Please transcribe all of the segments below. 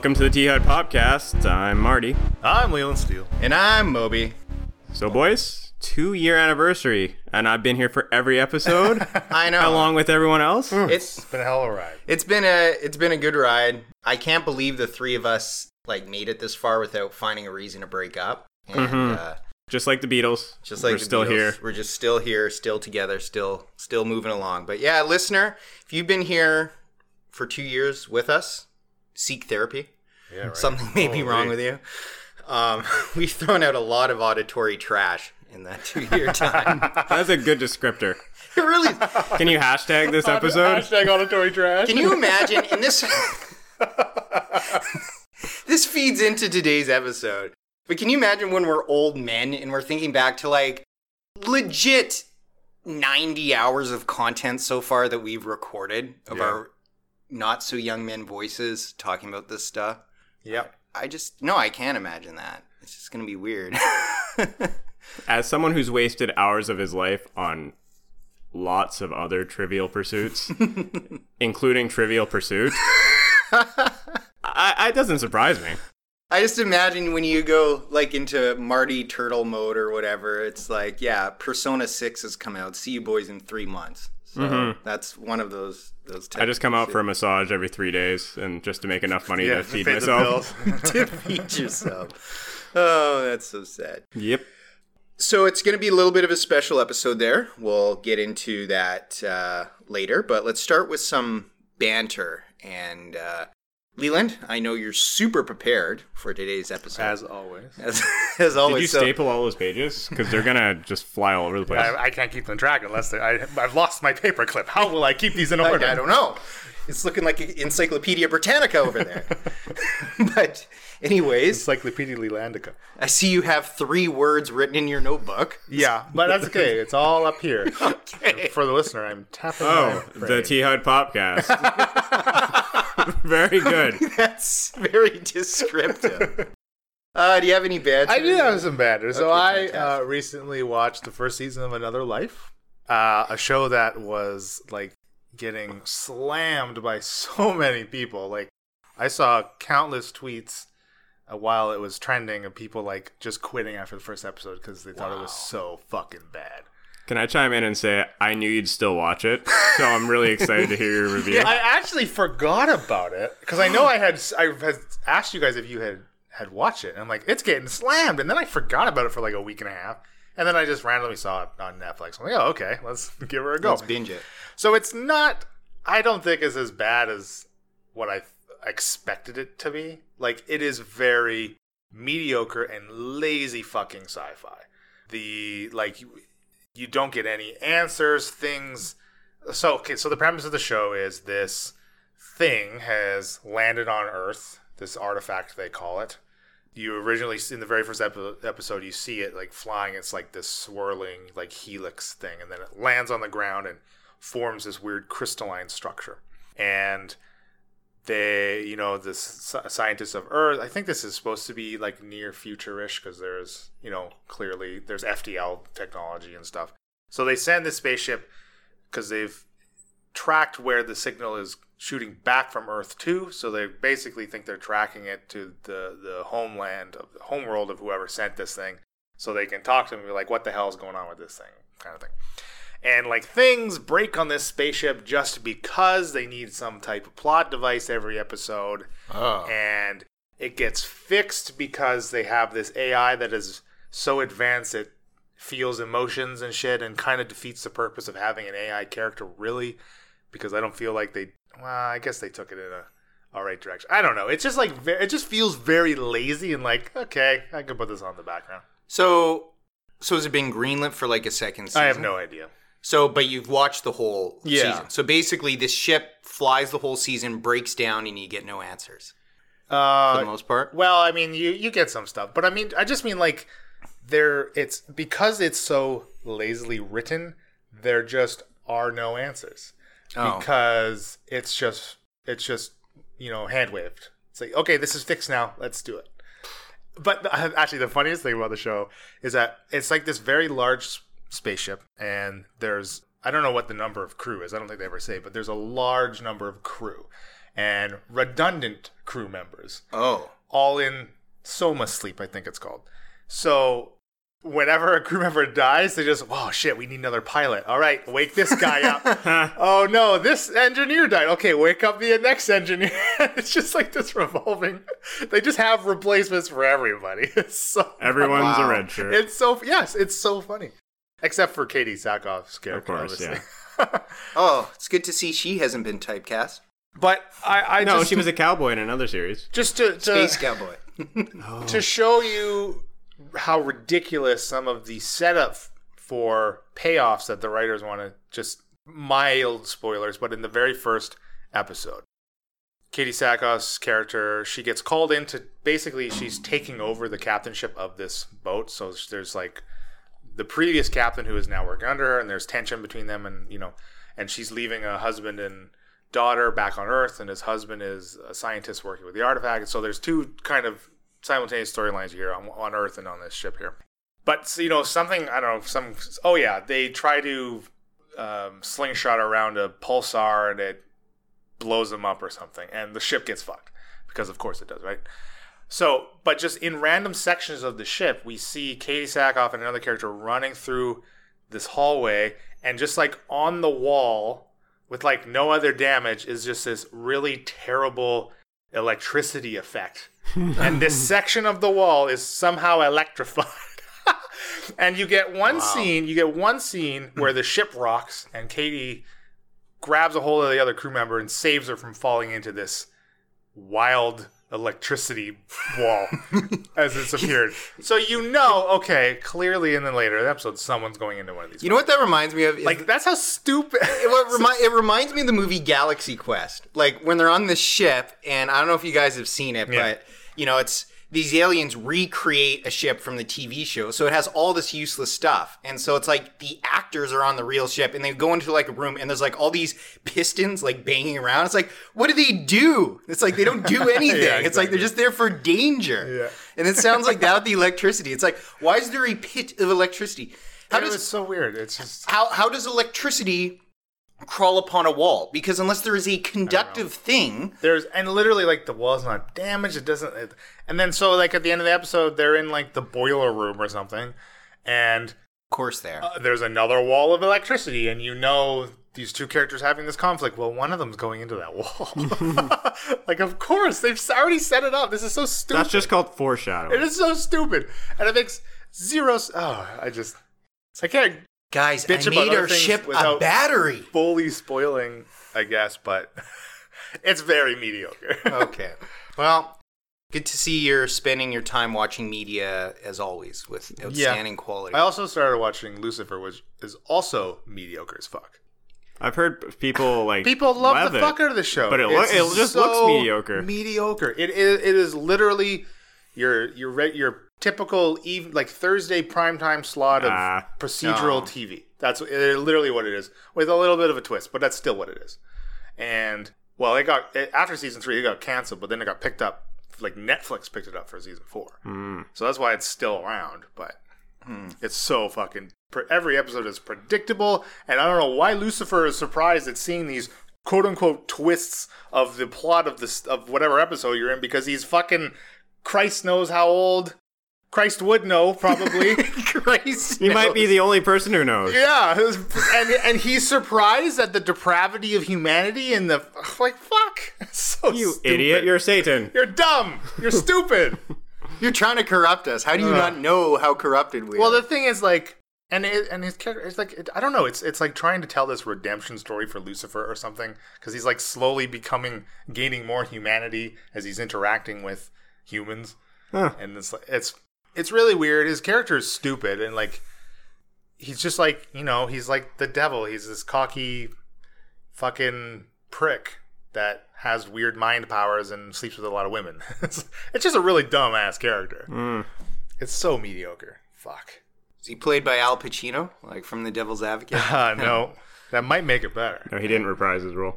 Welcome to the T Hut Podcast. I'm Marty. I'm Leland Steele. And I'm Moby. So, boys, two year anniversary, and I've been here for every episode, I know. along with everyone else. It's It's been a hell of a ride. it's been a it's been a good ride. I can't believe the three of us like made it this far without finding a reason to break up. And uh, Just like the Beatles, just like we're the still Beatles, here. we're just still here, still together, still still moving along. But yeah, listener, if you've been here for two years with us, seek therapy. Yeah, right. Something may be Holy. wrong with you. Um, we've thrown out a lot of auditory trash in that two year time. That's a good descriptor. it really. Can you hashtag this episode? Hashtag auditory trash. Can you imagine? And this this feeds into today's episode. But can you imagine when we're old men and we're thinking back to like legit 90 hours of content so far that we've recorded of Yeah. our not so young men voices talking about this stuff? Yep. I just no, I can't imagine that. It's just gonna be weird. As someone who's wasted hours of his life on lots of other trivial pursuits, including Trivial Pursuit, I, it doesn't surprise me. I just imagine when you go like into Marty Turtle mode or whatever, it's like, yeah, Persona Six has come out. See you boys in three months. So that's one of those those. Mm-hmm. I just come out for a massage every three days, and just to make enough money Yeah, to feed myself. to feed yourself. Oh, that's so sad. Yep. So it's going to be a little bit of a special episode there. We'll get into that uh, later, but let's start with some banter. And uh, Leland, I know you're super prepared for today's episode. As always. as, as always. Did you so- staple all those pages? Because they're gonna just fly all over the place. I, I can't keep them track unless I, I've lost my paperclip. How will I keep these in order? I, I don't know. It's looking like Encyclopedia Britannica over there. but, anyways, Encyclopedia Lelandica. I see you have three words written in your notebook. Yeah, but that's okay. It's all up here. Okay. For the listener, I'm tapping oh, my the brain. T Hut Popcast. Very good. That's very descriptive. Uh, do you have any bad? I do have some banter. So Okay, I uh, recently watched the first season of Another Life, uh, a show that was like getting slammed by so many people. Like I saw countless tweets uh, while it was trending of people like just quitting after the first episode because they thought it was so fucking bad. Can I chime in and say I knew you'd still watch it, so I'm really excited to hear your review. I actually forgot about it because I know I had I had asked you guys if you had had watched it. And I'm like, it's getting slammed, and then I forgot about it for like a week and a half, and then I just randomly saw it on Netflix. I'm like, oh okay, let's give her a go. Let's binge it. So it's not. I don't think it's as bad as what I expected it to be. Like it is very mediocre and lazy fucking sci-fi. The like you, you don't get any answers. Things. So okay. So the premise of the show is this thing has landed on Earth. This artifact they call it. You originally in the very first epi- episode you see it like flying. It's like this swirling like helix thing, and then it lands on the ground and forms this weird crystalline structure. And they, you know, the scientists of Earth. I think this is supposed to be like near future-ish because there's, you know, clearly there's FTL technology and stuff. So they send this spaceship because they've tracked where the signal is shooting back from Earth to. So they basically think they're tracking it to the the homeland of the homeworld of whoever sent this thing, so they can talk to them and be like, "What the hell is going on with this thing?" kind of thing. And like things break on this spaceship just because they need some type of plot device every episode Oh. and it gets fixed because they have this AI that is so advanced it feels emotions and shit and kind of defeats the purpose of having an AI character really because I don't feel like they well I guess they took it in a all right direction. I don't know. It's just like it just feels very lazy and like okay, I can put this on the background. So, so is it being greenlit for like a second season? I have no idea. So, but you've watched the whole Yeah. season. So basically, this ship flies the whole season, breaks down, and you get no answers for Uh the most part. Well, I mean, you you get some stuff, but I mean, I just mean like there. It's because it's so lazily written. There just are no answers Oh. because it's just it's just you know hand waved. It's like okay, this is fixed now. Let's do it. But the, actually, the funniest thing about the show is that it's like this very large spaceship, and there's I don't know what the number of crew is. I don't think they ever say, but there's a large number of crew, and redundant crew members, Oh. all in soma sleep, I think it's called. So whenever a crew member dies, they just, oh shit, we need another pilot. All right, wake this guy up. oh no, this engineer died. Okay, wake up the next engineer. it's just like this revolving. They just have replacements for everybody. It's so Everyone's Wow. a red shirt. it's so yes, it's so funny. Except for Katee Sackhoff's character, course, obviously. Oh, it's good to see she hasn't been typecast. But I, I no, just, she was a cowboy in another series. just to, to Space Cowboy. to show you how ridiculous some of the setup for payoffs that the writers want to just mild spoilers, but in the very first episode, Katee Sackhoff's character, she gets called in to basically she's taking over the captainship of this boat. So there's like the previous captain who is now working under her, and there's tension between them, and you know, and she's leaving a husband and daughter back on Earth, and his husband is a scientist working with the artifact. So there's two kind of simultaneous storylines here on, on Earth and on this ship here. But you know, something I don't know. Some oh yeah, they try to um, slingshot around a pulsar and it blows them up or something, and the ship gets fucked because of course it does, right? So, but just in random sections of the ship, we see Katee Sackhoff and another character running through this hallway, and just like on the wall, with like no other damage, is just this really terrible electricity effect. and this section of the wall is somehow electrified. and you get one scene, you get one scene where the ship rocks and Katee grabs a hold of the other crew member and saves her from falling into this wild electricity wall as it's appeared. So you know, okay, clearly in the later episode, someone's going into one of these. You know what that reminds me of? Is like that's how stupid. it, remi- it reminds me of the movie Galaxy Quest. Like when they're on this ship, and I don't know if you guys have seen it, Yeah. but you know, it's these aliens recreate a ship from the TV show. So it has all this useless stuff. And so it's like the actors are on the real ship and they go into like a room and there's like all these pistons like banging around. It's like, what do they do? It's like they don't do anything. Yeah, It's like they're just there for danger. Yeah. And it sounds like that with the electricity. It's like, why is there a pit of electricity? How it does was so weird. It's just how how does electricity crawl upon a wall? Because unless there is a conductive thing, there's and literally like the wall's not damaged. It doesn't. It, and then so like at the end of the episode, they're in like the boiler room or something, and of course, there. uh, there's another wall of electricity, and you know these two characters having this conflict. Well, one of them's going into that wall. like, of course, they've already set it up. This is so stupid. That's just called foreshadowing. It is so stupid, and it makes zero. s- Oh, I just I can't Guys, bitch I made other our things ship a battery. fully spoiling, I guess, but it's very mediocre. okay. Well, good to see you're spending your time watching media as always with outstanding quality. I also started watching Lucifer, which is also mediocre as fuck. I've heard people like People love the it. fuck out of the show, but it loo- It's it just looks so mediocre. Mediocre. It is. It is literally your your re- your typical even like Thursday primetime slot of Ah, procedural no. TV. That's it, literally what it is, with a little bit of a twist, but that's still what it is. And well, it got it, after season three, it got canceled, but then it got picked up. Like Netflix picked it up for season four, Hmm. so that's why it's still around. But it's so fucking. per- Every episode is predictable, and I don't know why Lucifer is surprised at seeing these quote unquote twists of the plot of this of whatever episode you're in because he's fucking Christ knows how old. Christ would know probably. Christ, You might be the only person who knows. yeah, and and he's surprised at the depravity of humanity and the like. Fuck, so You stupid. idiot, you're Satan. You're dumb. You're stupid. You're trying to corrupt us. How do you uh. not know how corrupted we Well, are? Well, the thing is, like, and it, and his character, it's like, it, I don't know, it's it's like trying to tell this redemption story for Lucifer or something, because he's like slowly becoming, gaining more humanity as he's interacting with humans, Huh. and it's like, it's it's really weird. His character is stupid, and like, he's just like, you know, he's like the devil. He's this cocky, fucking prick that has weird mind powers and sleeps with a lot of women. it's, it's just a really dumb ass character. Mm. It's so mediocre. Fuck. Is he played by Al Pacino, like from The Devil's Advocate? Uh, no, that might make it better. No, he didn't reprise his role.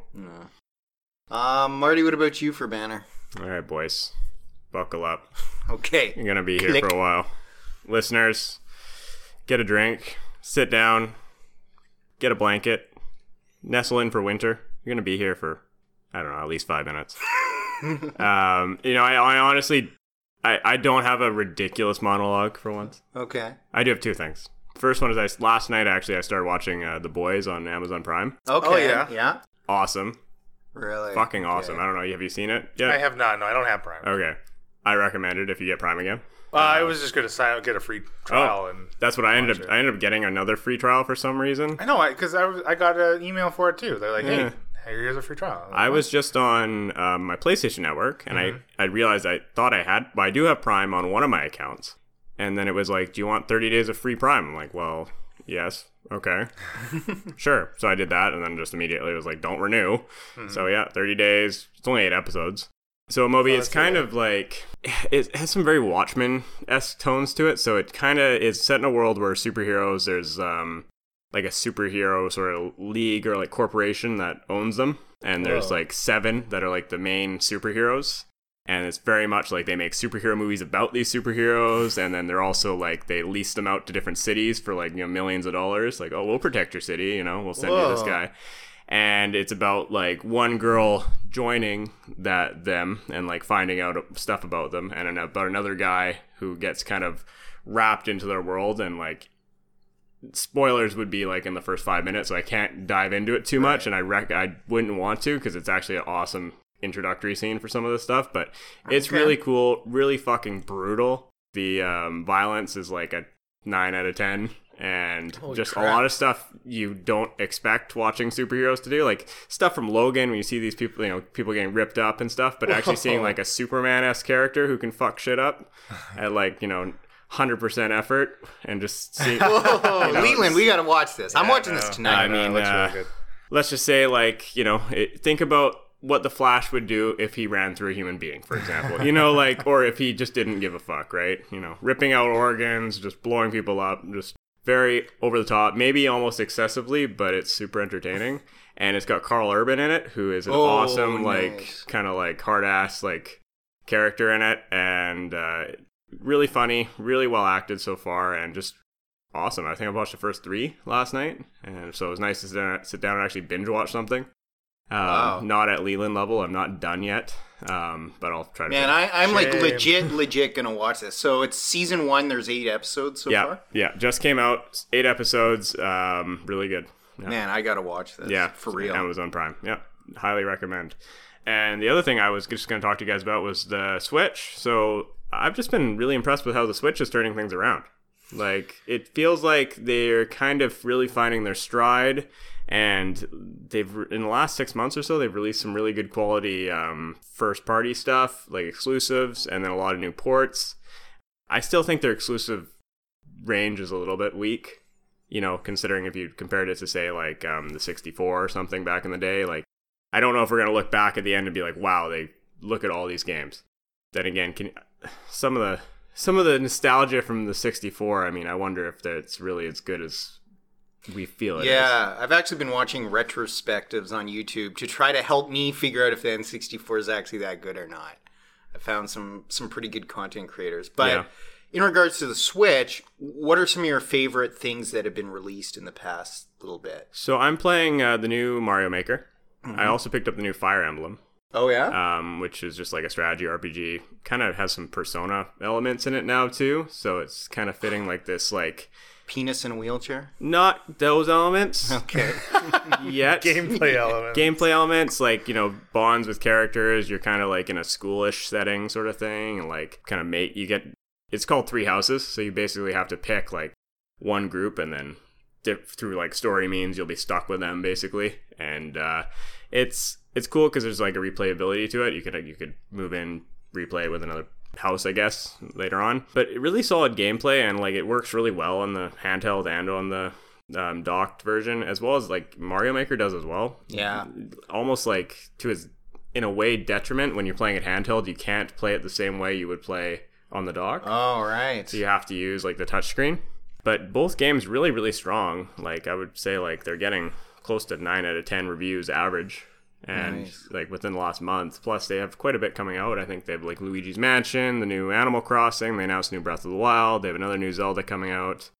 um, Marty, what about you for Banner? All right, boys, buckle up. Okay. You're gonna be here Click. for a while. Listeners, get a drink, sit down, get a blanket, nestle in for winter. You're gonna be here for I don't know, at least five minutes. um, you know, I, I honestly, I, I don't have a ridiculous monologue for once. Okay. I do have two things. First one is I last night actually I started watching uh, The Boys on Amazon Prime. Okay. Oh, yeah. Yeah. Awesome, Really. fucking awesome. Okay. I don't know. Have you seen it? Yeah. I have not. No, I don't have Prime. Okay, I recommend it if you get Prime again. Uh, I was just gonna sign up, get a free trial, and That's what I ended up. it. I ended up getting another free trial for some reason. I know because I, was I got an email for it too. They're like, Yeah. hey, here's a free trial. I was just on um, my PlayStation Network, and I I realized I thought I had, but I do have Prime on one of my accounts. And then it was like, "Do you want 30 days of free Prime?" I'm like, "Well, yes, okay, sure." So I did that, and then just immediately it was like, "Don't renew." So yeah, 30 days. It's only eight episodes. So Moby, it's that's kind of like it has some very Watchmen esque tones to it. So it kind of is set in a world where superheroes. There's um like a superhero sort of league or like corporation that owns them, and there's Whoa. like seven that are like the main superheroes. And it's very much like they make superhero movies about these superheroes, and then they're also like they lease them out to different cities for like you know millions of dollars. Like, oh, we'll protect your city, you know, we'll send you this guy and it's about like one girl joining that them and like finding out stuff about them and about another guy who gets kind of wrapped into their world and like spoilers would be like in the first five minutes so i can't dive into it too much and i rec- i wouldn't want to because it's actually an awesome introductory scene for some of this stuff but it's Okay. really cool really fucking brutal. The um, violence is like a 9 out of 10 and Holy just crap. a lot of stuff you don't expect watching superheroes to do like stuff from logan when you see these people you know people getting ripped up and stuff but actually seeing like a superman-esque character who can fuck shit up at like you know 100% effort and just see Whoa, know, Leland, we got to watch this. I'm Yeah, watching no. this I mean, looks really uh, good. let's just say like you know it, think about what the flash would do if he ran through a human being for example you know like or if he just didn't give a fuck right you know ripping out organs just blowing people up just very over the top maybe almost excessively but it's super entertaining and it's got karl urban in it who is an Oh, awesome like kind of like hard ass like character in it and uh really funny really well acted so far and just awesome. I think I watched the first three last night, and so it was nice to sit down, sit down and actually binge watch something. Um, Wow. Not at Leland level. I'm not done yet, um, but I'll try to. Man, I, I'm like legit, legit gonna watch this. So it's season one. There's eight episodes so yeah, far. yeah, just came out, eight episodes. Um, really good. Yeah. Man, I gotta watch this. Yeah, for real. Amazon Prime. Yeah, highly recommend. And the other thing I was just going to talk to you guys about was the Switch. So I've just been really impressed with how the Switch is turning things around. Like it feels like they're kind of really finding their stride, and they've in the last six months or so they've released some really good quality um, first party stuff like exclusives, and then a lot of new ports. I still think their exclusive range is a little bit weak you know, considering if you compared it to say like um, the 64 or something back in the day, like I don't know if we're gonna look back at the end and be like, wow, they look at all these games. Then again, can some of the some of the nostalgia from the 64? I mean, I wonder if that's really as good as we feel it is. yeah, I've actually been watching retrospectives on YouTube to try to help me figure out if the N64 is actually that good or not. I found some some pretty good content creators, but Yeah. in regards to the Switch, what are some of your favorite things that have been released in the past little bit? So I'm playing uh, the new Mario Maker. Mm-hmm. I also picked up the new Fire Emblem. Oh yeah, um, which is just like a strategy RPG. Kind of has some Persona elements in it now too, so it's kind of fitting like this like penis in a wheelchair. not those elements Okay. yet. Gameplay element. Gameplay elements like you know bonds with characters. You're kind of like in a schoolish setting sort of thing, and like kind of make you get. It's called three houses, so you basically have to pick like one group and then dip through like story means you'll be stuck with them basically and uh, it's it's cool because there's like a replayability to it you could you could move in replay with another house i guess later on but really solid gameplay and like it works really well on the handheld and on the um, docked version as well as like mario maker does as well Yeah. almost like to his in a way detriment when you're playing it handheld you can't play it the same way you would play on the dock All right. so you have to use like the touchscreen. But both games really, really strong. Like I would say, like they're getting close to nine out of ten reviews average, and Nice. like within the last month. Plus, they have quite a bit coming out. I think they have like Luigi's Mansion, the new Animal Crossing. They announced new Breath of the Wild. They have another new Zelda coming out.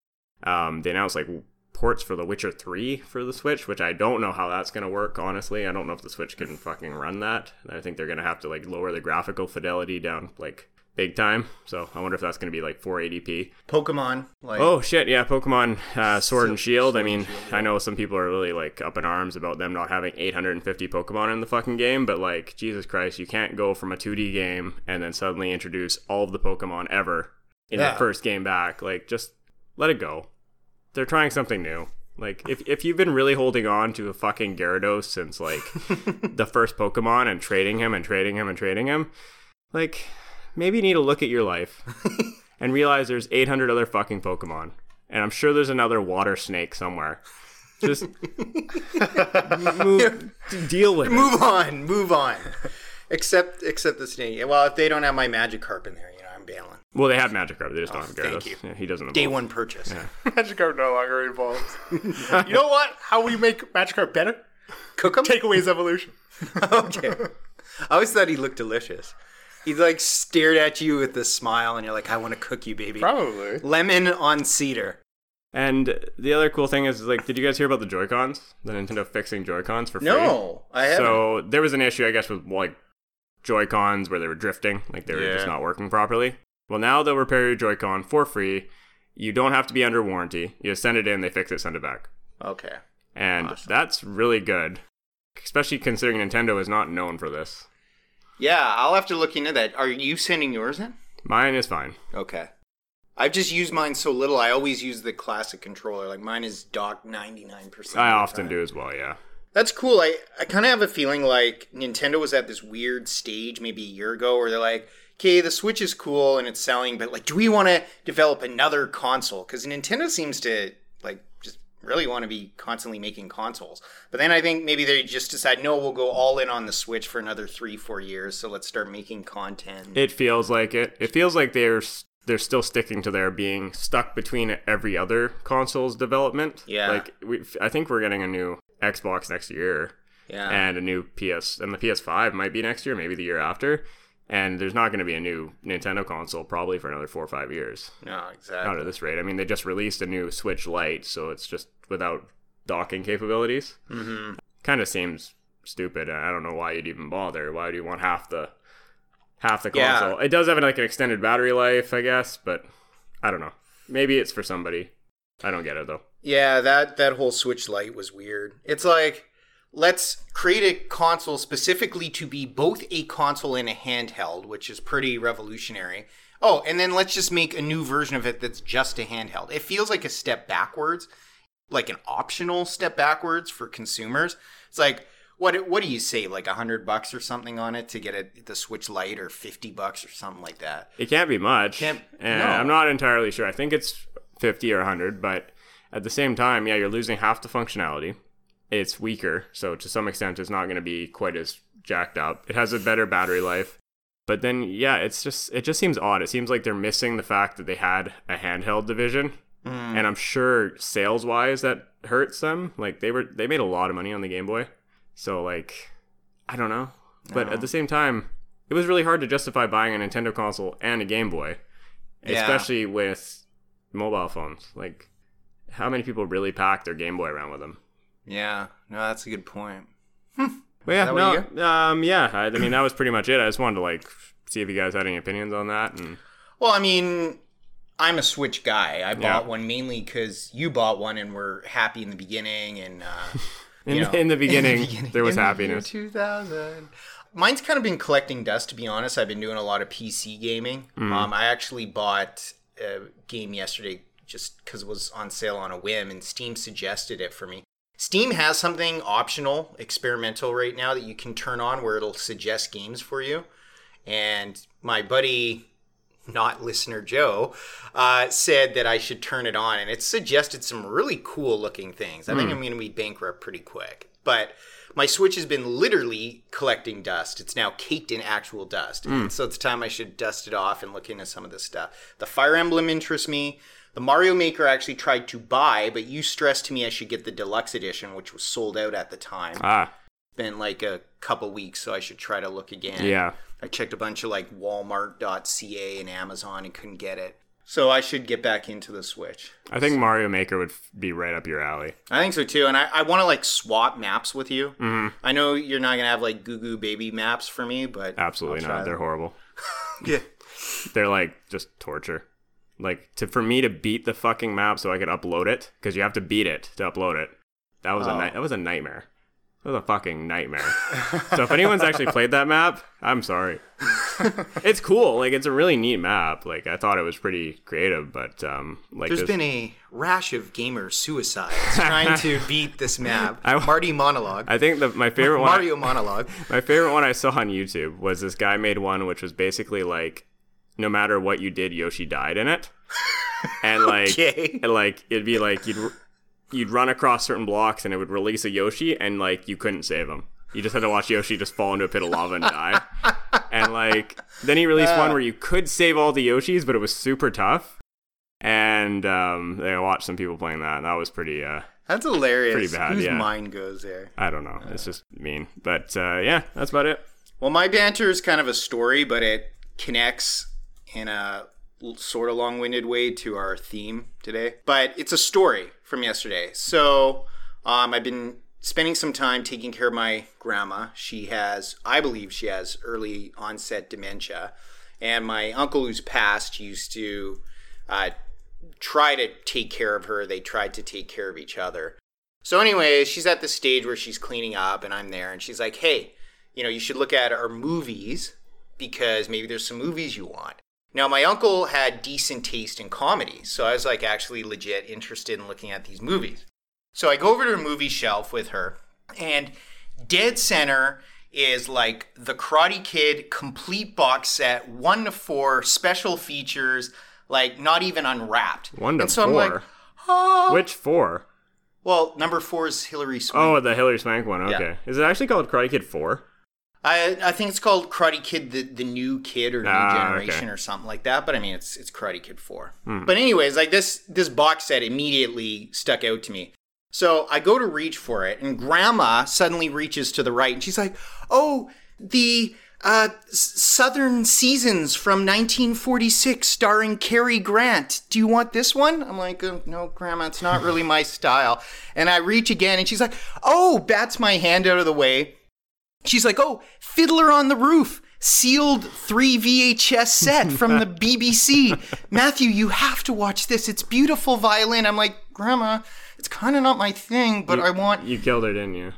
Um, they announced like ports for The Witcher 3 for the Switch, which I don't know how that's going to work, honestly. I don't know if the Switch can fucking run that. I think they're going to have to like lower the graphical fidelity down like big time. So I wonder if that's going to be like 480p. Pokemon, like Oh shit, yeah, Pokemon uh, Sword and Shield. I mean, I know some people are really like up in arms about them not having 850 Pokemon in the fucking game, but like Jesus Christ, you can't go from a 2D game and then suddenly introduce all of the Pokemon ever in Yeah. the first game back. Like just let it go. They're trying something new. Like if if you've been really holding on to a fucking Gyarados since like the first Pokemon and trading him and trading him and trading him, like maybe you need to look at your life and realize there's 800 other fucking Pokemon. And I'm sure there's another water snake somewhere. Just move, deal with it. move on, move on. except except the snake. Well, if they don't have my Magikarp in there, you know, I'm bailing. Well, they have Magikarp. They just don't oh, have Oh, thank Gyarados. you. Yeah, he doesn't. Have. Day one purchase. Magikarp no longer involves. you know what? How we make Magikarp better? Cook them. Take away his evolution. okay. I always thought he looked delicious. He like stared at you with a smile, and you're like, "I want to cook you, baby." Probably. Lemon on cedar. And the other cool thing is, like, did you guys hear about the Joy Cons? The Nintendo fixing Joy Cons for free. No, I haven't. So there was an issue, I guess, with like Joy Cons where they were drifting, like they were just not working properly. Well, now they'll repair your Joy Con for free. You don't have to be under warranty. You just send it in, they fix it, send it back, okay. and that's really good. Especially considering Nintendo is not known for this. Yeah, I'll have to look into that. Are you sending yours in? Mine is fine. Okay. I've just used mine so little. I always use the classic controller. Like mine is docked 99%. I of often time. do as well. Yeah. That's cool. I, I kind of have a feeling like Nintendo was at this weird stage maybe a year ago where they're like, okay, the Switch is cool and it's selling, but like, do we want to develop another console? Because Nintendo seems to like just really want to be constantly making consoles. But then I think maybe they just decide, no, we'll go all in on the Switch for another three, four years. So let's start making content. It feels like it. It feels like they're they're still sticking to their being stuck between every other console's development. Yeah. Like we, I think we're getting a new Xbox next year. yeah. and a new PS and the PS5 might be next year, maybe the year after. And there's not going to be a new Nintendo console probably for another four or five years. no, Not exactly. at this rate. I mean, they just released a new Switch Lite, so it's just without docking capabilities. Mm-hmm. Kind of seems stupid. I don't know why you'd even bother. Why do you want half the half the console? Yeah. It does have like an extended battery life, I guess, but I don't know. Maybe it's for somebody. I don't get it though. Yeah, that that whole Switch Lite was weird. It's like let's create a console specifically to be both a console and a handheld, which is pretty revolutionary. Oh, and then let's just make a new version of it that's just a handheld. It feels like a step backwards, like an optional step backwards for consumers. It's like what what do you say like a hundred bucks or something on it to get it the Switch Lite or fifty bucks or something like that? It can't be much. Can't- and no. I'm not entirely sure. I think it's 50 or 100, but at the same time, yeah, you're losing half the functionality. It's weaker, so to some extent, it's not going to be quite as jacked up. It has a better battery life. But then, yeah, it's just it just seems odd. It seems like they're missing the fact that they had a handheld division, mm. and I'm sure sales wise that hurts them. Like they were they made a lot of money on the Game Boy, so like I don't know. But at the same time, it was really hard to justify buying a Nintendo console and a Game Boy, Yeah. especially with mobile phones. Like, how many people really pack their Game Boy around with them? Yeah, no, that's a good point. But yeah, that you no, um, yeah. I, I mean, that was pretty much it. I just wanted to like see if you guys had any opinions on that. And Well, I mean, I'm a Switch guy. I bought one mainly because you bought one and were happy in the beginning. And uh, in, you know, in the beginning, beginning- there was in the year happiness. 2000. Mine's kind of been collecting dust, to be honest. I've been doing a lot of PC gaming. Mm. Um, I actually bought a game yesterday just because it was on sale on a whim, and Steam suggested it for me. Steam has something optional, experimental right now that you can turn on where it'll suggest games for you. And my buddy, not listener Joe, uh, said that I should turn it on, and it suggested some really cool looking things. I think I'm going to be bankrupt pretty quick. But my Switch has been literally collecting dust. It's now caked in actual dust. And so it's time I should dust it off and look into some of this stuff. The Fire Emblem interests me. The Mario Maker I actually tried to buy, but you stressed to me I should get the deluxe edition, which was sold out at the time. Ah, Been like a couple weeks, so I should try to look again. yeah. I checked a bunch of like Walmart.ca and Amazon and couldn't get it. So I should get back into the Switch. I think Mario Maker would be right up your alley. I think so too, and I, I want to like swap maps with you. Mm-hmm. I know you're not gonna have like Goo Goo Baby maps for me, but Absolutely not. They're horrible. yeah. They're like just torture. Like to for me to beat the fucking map so I could upload it because you have to beat it to upload it. That was a Oh. ni- that was a nightmare. That was a fucking nightmare. so if anyone's actually played that map, I'm sorry. it's cool. Like it's a really neat map. Like I thought it was pretty creative, but um, like There's this- been a rash of gamer suicides trying to beat this map. I- Marty monologue. I think that my favorite one. Mario monologue. My favorite one I saw on YouTube was this guy made one which was basically like no matter what you did, Yoshi died in it. And like Okay. and like it'd be like you'd you'd run across certain blocks and it would release a Yoshi and like you couldn't save him. You just had to watch Yoshi just fall into a pit of lava and die. and like then he released one where you could save all the Yoshis, but it was super tough. And um, I watched some people playing that, and that was pretty. Uh, That's hilarious. Pretty bad, Whose yeah. mind goes there? I don't know. It's just mean, but uh, yeah, that's about it. Well, my banter is kind of a story, but it connects in a sort of long-winded way to our theme today. But it's a story from yesterday. So um, I've been spending some time taking care of my grandma. She has, I believe, she has early onset dementia, and my uncle who's passed used to uh, try to take care of her. They tried to take care of each other. So, anyways, she's at the stage where she's cleaning up, and I'm there, and she's like, "Hey, you know, you should look at our movies because maybe there's some movies you want." Now, my uncle had decent taste in comedy, so I was like actually legit interested in looking at these movies. So I go over to the movie shelf with her, and dead center is like the Karate Kid complete box set, one to four, special features, like not even unwrapped. One to and so four. I'm like, oh. Which four? Well, number four is Hilary Swank. Oh, the Hilary Swank one. Yeah. Okay. Is it actually called Karate Kid Four? I I think it's called Karate Kid, the, the new kid or new Ah, generation okay. Hmm. or something like that. But I mean, it's it's Karate Kid Four. But anyways, like this this box set immediately stuck out to me. So I go to reach for it, and Grandma suddenly reaches to the right, and she's like, "Oh, the." Uh, Southern Seasons from 1946, starring Cary Grant. Do you want this one? I'm like, uh, no, Grandma, it's not really my style. And I reach again, and she's like, oh, bats my hand out of the way. She's like, oh, Fiddler on the Roof, sealed 3 VHS set from the BBC. Matthew, you have to watch this. It's beautiful violin. I'm like, Grandma, it's kind of not my thing, but I want. You killed her, didn't you?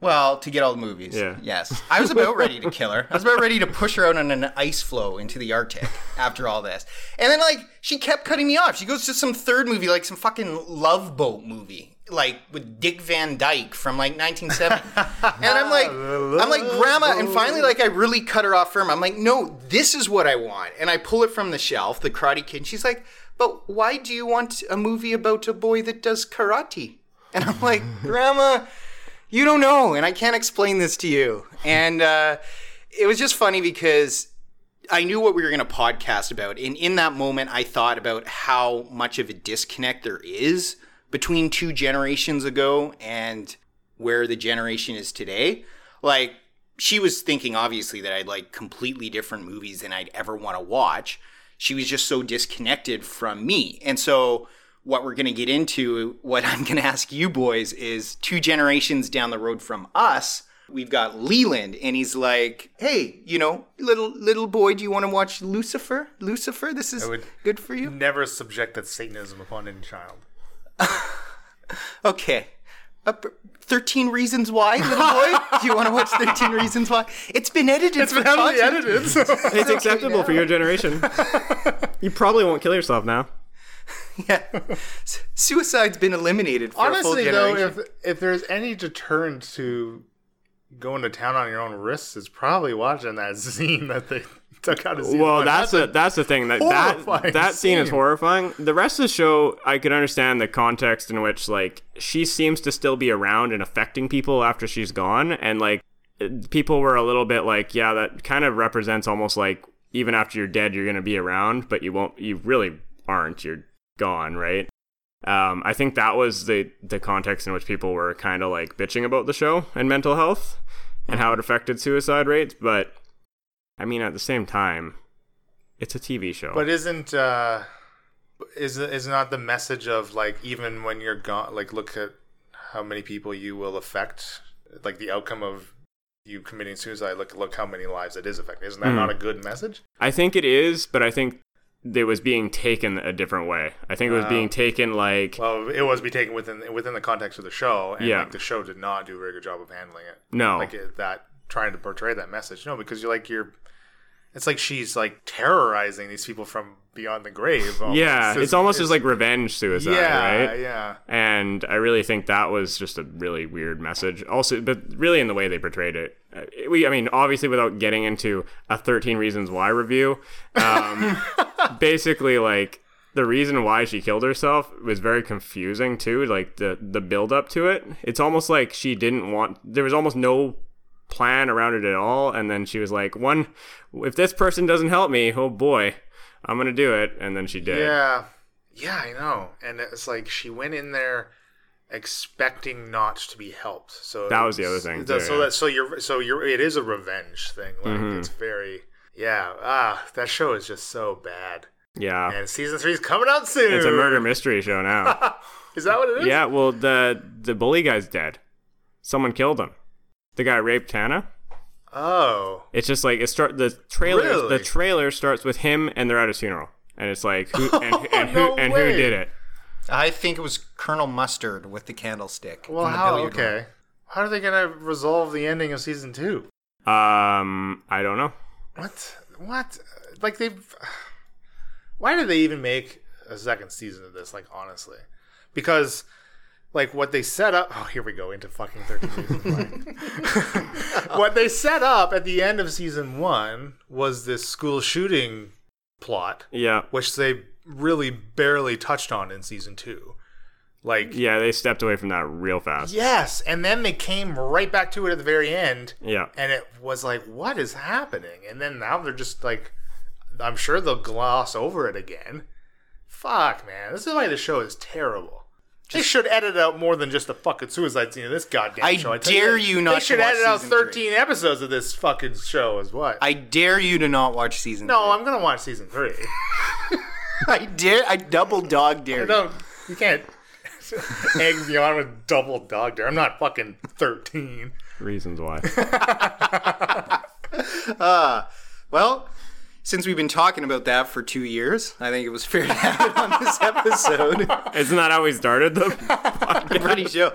Well, to get all the movies. Yeah. Yes. I was about ready to kill her. I was about ready to push her out on an ice floe into the Arctic after all this. And then, like, she kept cutting me off. She goes to some third movie, like some fucking Love Boat movie, like with Dick Van Dyke from like 1970. and I'm like, I'm like, Grandma. And finally, like, I really cut her off firm. I'm like, no, this is what I want. And I pull it from the shelf, the Karate Kid. And she's like, but why do you want a movie about a boy that does karate? And I'm like, Grandma you don't know, and I can't explain this to you. And uh, it was just funny because I knew what we were going to podcast about. And in that moment, I thought about how much of a disconnect there is between two generations ago and where the generation is today. Like, she was thinking, obviously, that I'd like completely different movies than I'd ever want to watch. She was just so disconnected from me. And so, what we're going to get into, what I'm going to ask you boys is two generations down the road from us, we've got Leland and he's like, "Hey, you know, little little boy, do you want to watch Lucifer? Lucifer, this is good for you?" Never subjected Satanism upon any child. Okay. Uh, 13 Reasons Why, little boy? Do you want to watch 13 Reasons Why? It's been edited. It's been heavily edited. So. It's acceptable for your generation. you probably won't kill yourself now. Yeah. Suicide's been eliminated for a full Honestly, though, if if there's any deterrent to going to town on your own risks, it's probably watching that scene that they took out of season Well, that's the that's the thing that that that scene is horrifying. The rest of the show, I could understand the context in which like she seems to still be around and affecting people after she's gone, and like people were a little bit like, yeah, that kind of represents almost like even after you're dead, you're gonna be around, but you won't. You really aren't. You're gone, right? Um, I think that was the the context in which people were kind of like bitching about the show and mental health and how it affected suicide rates, but I mean, at the same time, it's a TV show. But isn't uh, is is not the message of like even when you're gone like look at how many people you will affect like the outcome of you committing suicide look look how many lives it is affecting isn't that Hmm. not a good message I think it is, but I think it was being taken a different way. I think it was Wow. being taken like well it was be taken within within the context of the show and Yeah. like the show did not do a very good job of handling it no. like it, that trying to portray that message no because you're like you're it's like she's like terrorizing these people from beyond the grave almost. yeah, it's, almost as like revenge suicide, yeah right? yeah And I really think that was just a really weird message. Also, but really in the way they portrayed it. Uh, We, I mean, obviously, without getting into a 13 Reasons Why review, um, basically, like the reason why she killed herself was very confusing too. Like the the build up to it, it's almost like she didn't want. There was almost no plan around it at all, and then she was like, "One, if this person doesn't help me, oh boy." I'm gonna do it, and then she did. Yeah. Yeah, I know. And it's like she went in there expecting not to be helped. So That was the other thing, So, too, so yeah. that so you're so you're it is a revenge thing. Like Mhm. it's very yeah. Ah, that show is just so bad. yeah. And season three is coming out soon. It's a murder mystery show now. is that what it is? yeah, well, the the bully guy's dead. Someone killed him. The guy raped Hannah. Oh. It's just like it start the trailer. Really? The trailer starts with him and they're at his funeral, and it's like who and, and who No and way. who did it? I think it was Colonel Mustard with the candlestick. Well, the how? billiard room. Okay. How are they gonna resolve the ending of season two? Um, I don't know. What? What? Like they've. Why did they even make a second season of this? Like honestly, because like what they set up. Oh, here we go into fucking thirteen reasons why. what they set up at the end of season one was this school shooting plot, Yeah, which they really barely touched on in season two. Like yeah, they stepped away from that real fast. yes, and then they came right back to it at the very end Yeah, and it was like what is happening and then now they're just like i'm sure they'll gloss over it again fuck man this is why the show is terrible they should edit out more than just the fucking suicide scene of this goddamn I show. tell dare that. you not They to should watch edit out season 13 episodes of this fucking show. Is what? I dare you to not watch season. no, three. I'm gonna watch season three. I dare. I double dog dare. No, you. don't. You can't egg me on with double dog dare. I'm not fucking 13. reasons why. Uh, well, since we've been talking about that for two years, I think it was fair to have it on this episode. Isn't that how we started them? I'm pretty sure.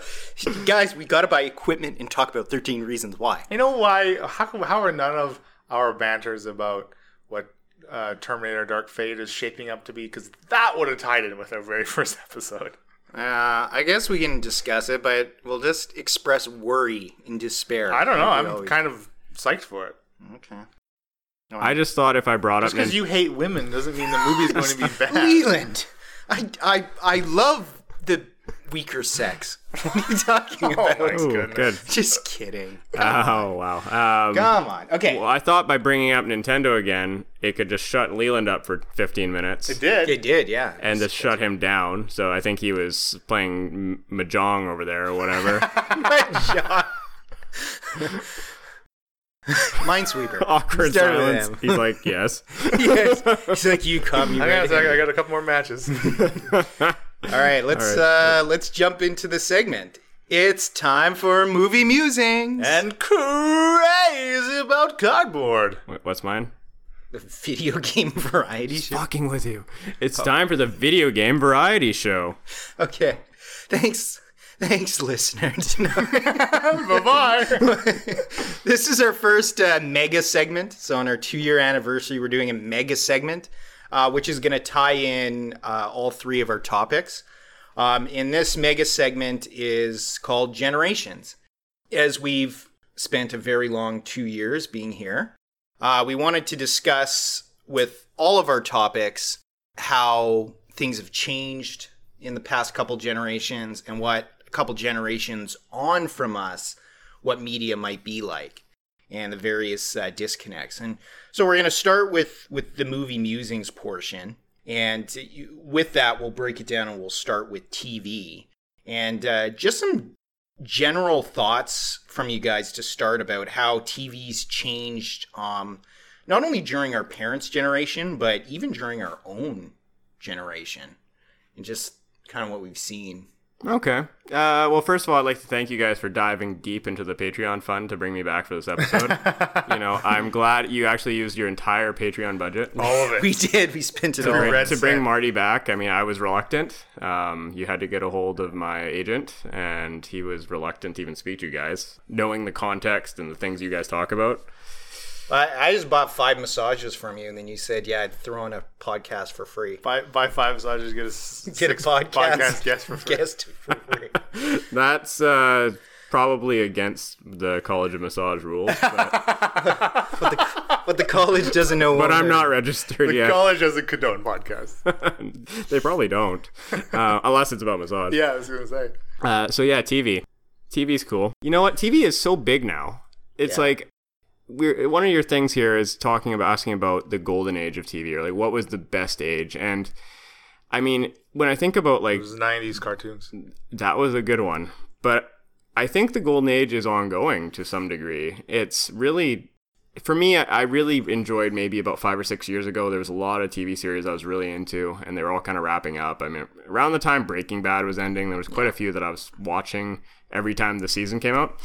Guys, we got to buy equipment and talk about 13 reasons why. You know why? How? How are none of our banters about what uh, Terminator Dark Fate is shaping up to be? Because that would have tied in with our very first episode. Uh, I guess we can discuss it, but we'll just express worry and despair. I don't know. I'm always- kind of psyched for it. Okay. I just thought if I brought Just up because Nin- you hate women doesn't mean the movie's going to be bad. Leland, I, I, I love the weaker sex. What are you talking Oh about? my Ooh, good. Just kidding. Oh wow. Um, Come on. Okay. Well, I thought by bringing up Nintendo again, it could just shut Leland up for 15 minutes It did. It did, yeah. and just shut him down. So I think he was playing mahjong over there or whatever. Minesweeper. Awkward Start silence. He's like, yes. yes. He's like, you come, you I ready? got, I got a couple more matches. All right, let's All uh let's jump into the segment. It's time for movie musings. and crazy about cardboard. Wait, What's mine? the video game variety show. Fucking with you. It's time for the video game variety show. Okay. Thanks. Thanks, listeners. bye bye. this is our first uh, mega segment. So, on our two year anniversary, we're doing a mega segment, uh, which is going to tie in uh, all three of our topics. Um, and this mega segment is called Generations. As we've spent a very long two years being here, uh, we wanted to discuss with all of our topics how things have changed in the past couple generations and what a couple generations on from us what media might be like and the various uh, disconnects. And so we're going to start with with the movie musings portion. And with that we'll break it down and we'll start with tv and uh, just some general thoughts from you guys to start about how tv's changed um, not only during our parents generation but even during our own generation. And just kind of what we've seen. Okay. Uh, well, first of all, I'd like to thank you guys for diving deep into the Patreon fund to bring me back for this episode. you know, I'm glad you actually used your entire Patreon budget. All of it. We did. We spent it To all. bring to bring. Marty back, I mean, I was reluctant. Um, you had to get a hold of my agent, and he was reluctant to even speak to you guys, knowing the context and the things you guys talk about. I, I just bought five massages from you, and then you said, "Yeah, I'd throw in a podcast for free." Buy, buy five massages, get a, s- Get a six podcast, guest for free. guest for free. That's uh, probably against the College of Massage rules, but, but the college doesn't know. but I'm not registered The yet. college doesn't condone podcasts. they probably don't, uh, unless it's about massage. yeah, I was gonna say. Uh, so yeah, TV. TV's cool. You know what? TV is so big now. It's Yeah. like we're one of your things here is talking about asking about the golden age of TV or like what was the best age and I mean when I think about like It was '90s cartoons. that was a good one, but I think the golden age is ongoing to some degree. It's really for me, I I really enjoyed maybe about five or six years ago. There was a lot of TV series I was really into, and they were all kind of wrapping up. I mean, around the time Breaking Bad was ending, there was quite a few that I was watching every time the season came out.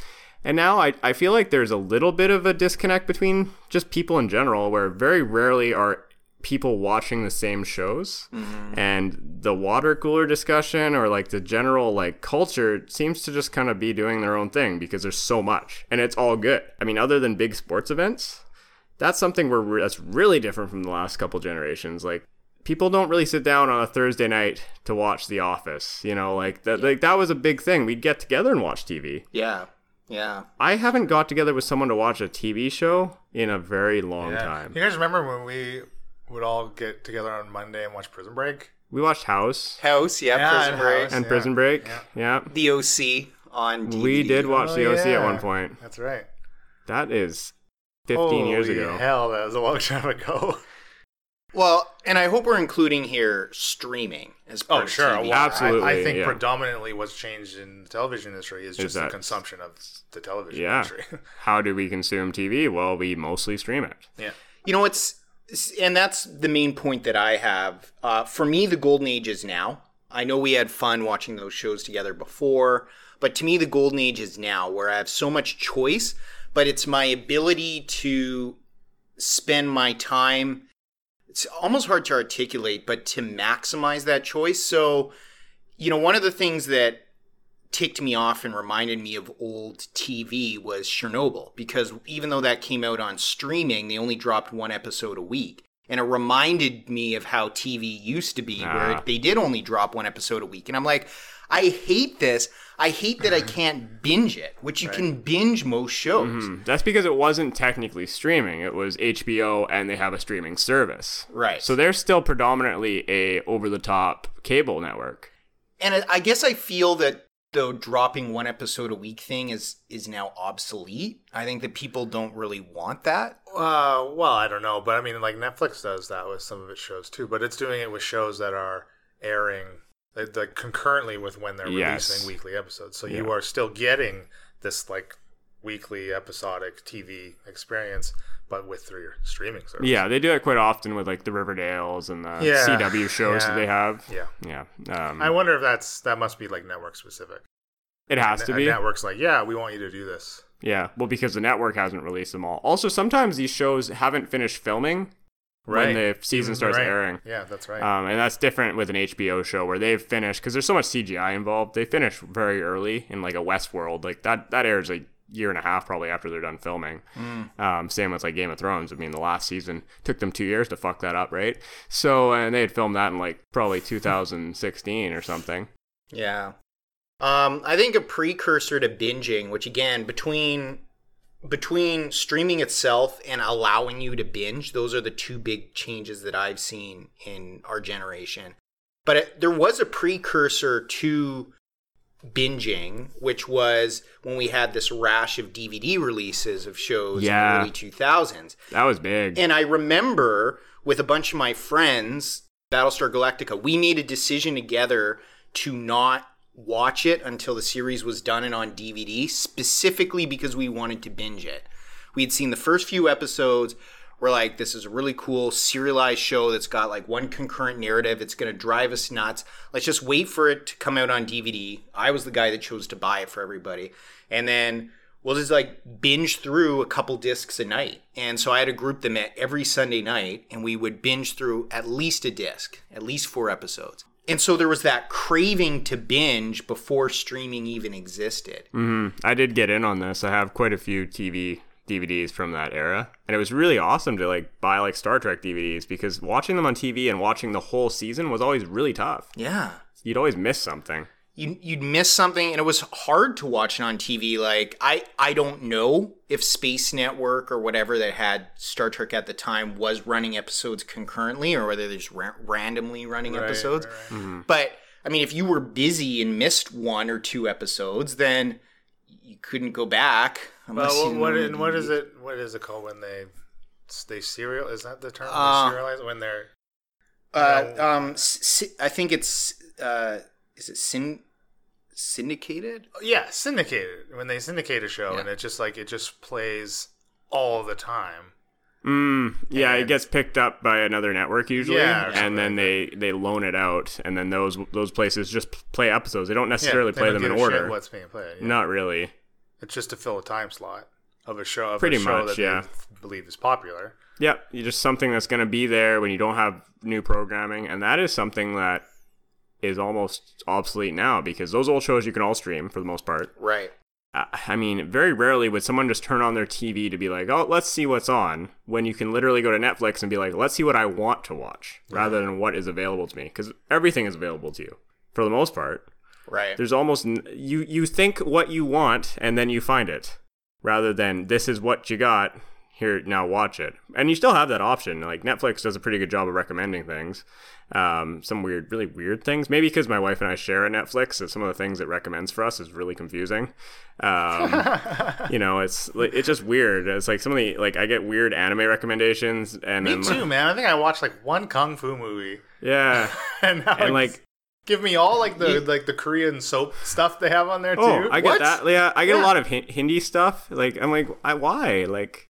And now I, I feel like there's a little bit of a disconnect between just people in general, where very rarely are people watching the same shows. Mm-hmm. And the water cooler discussion or like the general like culture seems to just kind of be doing their own thing because there's so much and it's all good. I mean other than big sports events that's something where that's really different from the last couple generations. Like people don't really sit down on a thursday night to watch the office you know? Like that like that was a big thing. We'd get together and watch tv Yeah, yeah. i haven't got together with someone to watch a tv show in a very long Yeah. time You guys remember when we would all get together on Monday and watch Prison Break? we watched house House, yeah, Yeah, Prison and Break, House. and Yeah. prison break Yeah. yeah. the OC on DVD. We did watch Oh, the OC at one point. That's right. That is 15 years ago. Hell, that was a long time ago. Well, and I hope we're including here streaming as part Oh, of sure. TV. Well, Absolutely, I, I think yeah. predominantly what's changed in the television industry is just the that- consumption of the television Yeah. industry. How do we consume TV? Well, we mostly stream it. yeah. You know it's, and that's the main point that I have. Uh, for me, the golden age is now. I know we had fun watching those shows together before, but to me, the golden age is now, where I have so much choice, but it's my ability to spend my time. It's almost hard to articulate, but to maximize that choice. So, you know, one of the things that ticked me off and reminded me of old TV was Chernobyl because even though that came out on streaming, they only dropped one episode a week. And it reminded me of how TV used to be, where Ah. they did only drop one episode a week. And I'm like, I hate this. I hate that I can't binge it, which you can binge most shows. Hmm. That's because it wasn't technically streaming. It was HBO and they have a streaming service. Right. So they're still predominantly a over-the-top cable network. and I- I guess I feel that the dropping one episode a week thing is is now obsolete. I think that people don't really want that. Uh, well, I don't know, but I mean, like Netflix does that with some of its shows too. But it's doing it with shows that are airing like, like concurrently with when they're Yes. releasing weekly episodes. So Yeah. you are still getting this like weekly episodic TV experience, but with through your streaming service. Yeah, they do it quite often with like the Riverdales and the Yeah, CW shows that they have. yeah. Yeah. Um, I wonder if that's that must be like network specific. it has to be. network's like, yeah, we want you to do this. Yeah. Well, because the network hasn't released them all. Also, sometimes these shows haven't finished filming when the season starts Right. airing. Yeah, that's right. Um, and that's different with an HBO show where they've finished because there's so much CGI involved. They finish very early in like a Westworld, like that. That airs a year and a half probably after they're done filming. Um, same with like Game of Thrones. I mean, the last season took them two years to fuck that up, right? So and they had filmed that in like probably 2016 or something. Yeah. Um, I think a precursor to binging, which again, between between streaming itself and allowing you to binge, those are the two big changes that I've seen in our generation. But it, there was a precursor to binging, which was when we had this rash of DVD releases of shows Yeah. in the early 2000s. That was big. And I remember with a bunch of my friends, Battlestar Galactica, we made a decision together to not watch it until the series was done and on DVD, specifically because we wanted to binge it. We had seen the first few episodes. We're like, this is a really cool serialized show that's got like one concurrent narrative. It's going to drive us nuts. Let's just wait for it to come out on DVD. I was the guy that chose to buy it for everybody. And then we'll just like binge through a couple discs a night. And so I had a group that met every Sunday night and we would binge through at least a disc, at least four episodes. And so there was that craving to binge before streaming even existed. Mm-hmm. I did get in on this. I have quite a few TV DVDs from that era, and it was really awesome to like buy like Star Trek DVDs because watching them on TV and watching the whole season was always really tough. Yeah. You'd always miss something. You, you'd miss something and it was hard to watch it on TV. Like I, I don't know if Space Network or whatever that had Star Trek at the time was running episodes concurrently or whether they're just ra- randomly running Right, episodes. right, right. But I mean, if you were busy and missed one or two episodes, then you couldn't go back. unless Well, what, owned what, what is it? What is it called when they they serial? Is that the term? They Uh, serialize when they're Uh, No. um, sy- I think it's uh, is it syn- syndicated? yeah syndicated when they syndicate a show Yeah. and it just like it just plays all the time. Mm, yeah, And- it gets picked up by another network usually, Yeah, and something then they they loan it out, and then those those places just play episodes. They don't necessarily Yeah, they play don't them in give a shit order. What's being played? yeah. Not really. It's just to fill a time slot of a show. Of Pretty a show much, that yeah. They believe is popular. Yep, you just something that's going to be there when you don't have new programming, and that is something that is almost obsolete now because those old shows you can all stream for the most part. Right. I mean, very rarely would someone just turn on their TV to be like, "Oh, let's see what's on," when you can literally go to Netflix and be like, "Let's see what I want to watch," rather than what is available to me, because everything is available to you for the most part. Right. There's almost n- you you think what you want and then you find it, rather than this is what you got. Here now, watch it, and you still have that option. Like Netflix does a pretty good job of recommending things, um, some weird, really weird things. Maybe because my wife and I share a Netflix, so some of the things it recommends for us is really confusing. Um, you know, it's like- it's just weird. It's like some of the like I get weird anime recommendations, and Me then too, man. I think I watched like one kung fu movie, yeah, and and like give me all like the like the Korean soap stuff they have on there too. Oh, I get What? that. Yeah, I get Yeah. a lot of Hindi stuff. Like, I'm like, I, why? Like,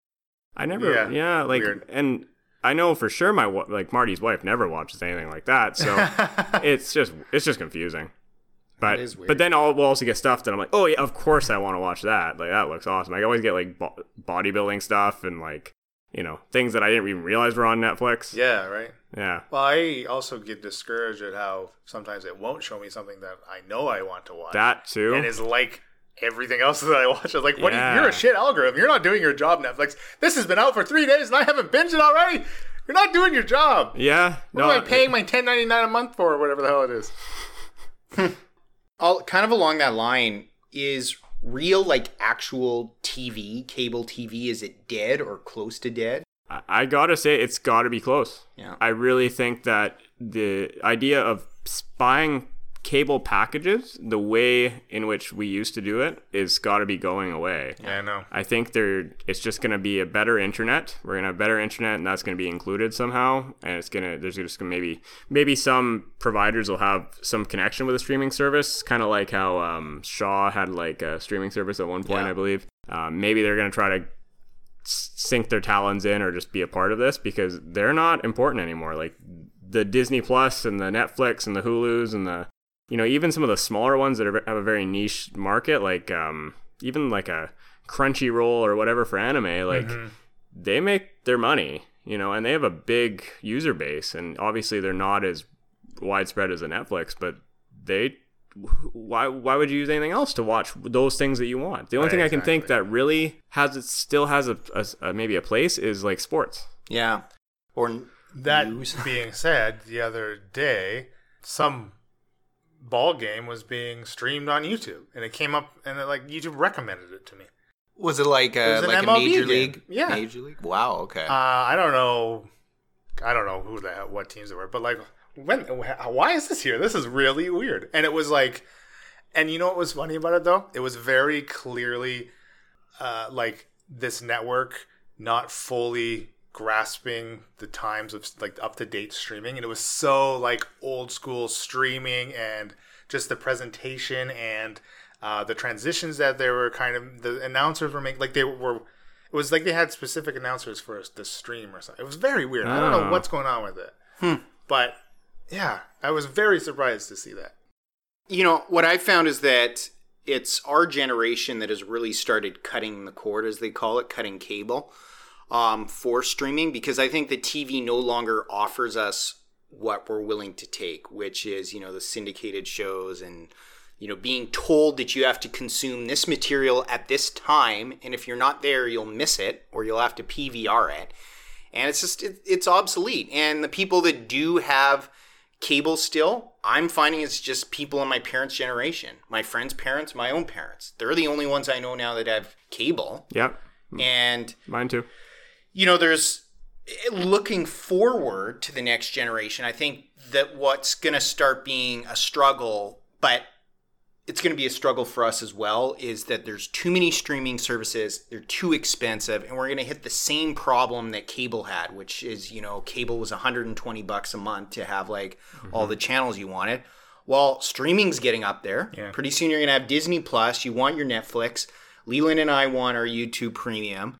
I never. Yeah, Yeah, like, weird. and I know for sure my like Marty's wife never watches anything like that. So it's just it's just confusing. But is weird. but then I'll we'll also get stuff that I'm like, oh yeah, of course I want to watch that. Like that looks awesome. I always get like bo- bodybuilding stuff and like you know things that I didn't even realize were on Netflix. yeah, right. Yeah. Well, I also get discouraged at how sometimes it won't show me something that I know I want to watch. That too. and is like everything else that I watch. I'm like, what? do you- Yeah. you're a shit algorithm. You're not doing your job, Netflix. This has been out for three days and I haven't binged it already. You're not doing your job. yeah. What am I paying my 10.99 a month for, or whatever the hell it is? all kind of along that line is real like actual TV, cable TV is it dead or close to dead? I- I gotta say, it's gotta be close. Yeah. I really think that the idea of buying cable packages, the way in which we used to do it, is gotta be going away. Yeah, I know. I think there, it's just gonna be a better internet. We're gonna have better internet, and that's gonna be included somehow. And it's gonna, there's just gonna maybe, maybe some providers will have some connection with a streaming service, kind of like how um, Shaw had like a streaming service at one point, Yeah. I believe. Um, maybe they're gonna try to sink their talons in or just be a part of this because they're not important anymore. Like the Disney Plus and the Netflix and the Hulu's and the you know even some of the smaller ones that are, have a very niche market, like um, even like a Crunchyroll or whatever for anime, like they make their money, you know, and they have a big user base, and obviously they're not as widespread as a Netflix, but they. Why? Why would you use anything else to watch those things that you want? The only Right, thing I can think that really has it still has a, a- a- maybe a place is like sports. Yeah. Or That news. being said, the other day, some ball game was being streamed on YouTube, and it came up, and it, like YouTube recommended it to me. was it like a was an like a major game. league? Yeah. Major league. Wow. Okay. Uh, I don't know, I don't know who the what teams they were, but like, when, why is this here? This is really weird. And it was like, and you know what was funny about it though? It was very clearly, uh, like this network not fully grasping the times of like up to date streaming, and it was so like old school streaming and just the presentation and uh, the transitions that they were kind of the announcers were making, like they were. It was like they had specific announcers for the stream or something. It was very weird. I don't know Oh. what's going on with it. But yeah, I was very surprised to see that. You know, what I found is that it's our generation that has really started cutting the cord, as they call it, cutting cable um, for streaming, because I think the TV no longer offers us what we're willing to take, which is, you know, the syndicated shows and, you know, being told that you have to consume this material at this time. And if you're not there, you'll miss it or you'll have to PVR it. And it's just, it, it's obsolete. And the people that do have cable still, I'm finding it's just people in my parents' generation, my friends' parents, my own parents. They're the only ones I know now that have cable. Yep. And Mine too. You know, there's eh, looking forward to the next generation. I think that what's going to start being a struggle, but it's going to be a struggle for us as well, is that there's too many streaming services. They're too expensive, and we're going to hit the same problem that cable had, which is, you know, cable was 120 bucks a month to have like all the mm-hmm. channels you wanted. Well, streaming's getting up there. Yeah. Pretty soon you're going to have Disney Plus. You want your Netflix. Leland and I want our YouTube Premium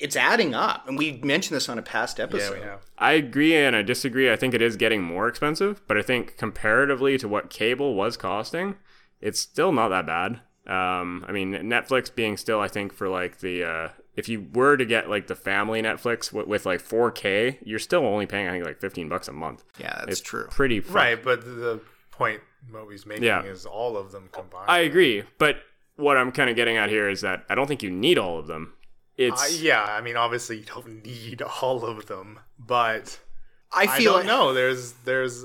it's adding up. And we mentioned this on a past episode. Yeah, we have. I agree and I disagree. I think it is getting more expensive, but I think comparatively to what cable was costing, it's still not that bad. Um, I mean, Netflix being still, I think, for like the uh, if you were to get like the family Netflix with, with like 4K, you're still only paying I think like 15 bucks a month. Yeah, that's It's true. Pretty fuck- Right, but the point Moby's making Yeah. is all of them combined. I agree, but what I'm kind of getting at here is that I don't think you need all of them. It's Uh, yeah, I mean, obviously you don't need all of them, but I I feel don't know. There's, there's,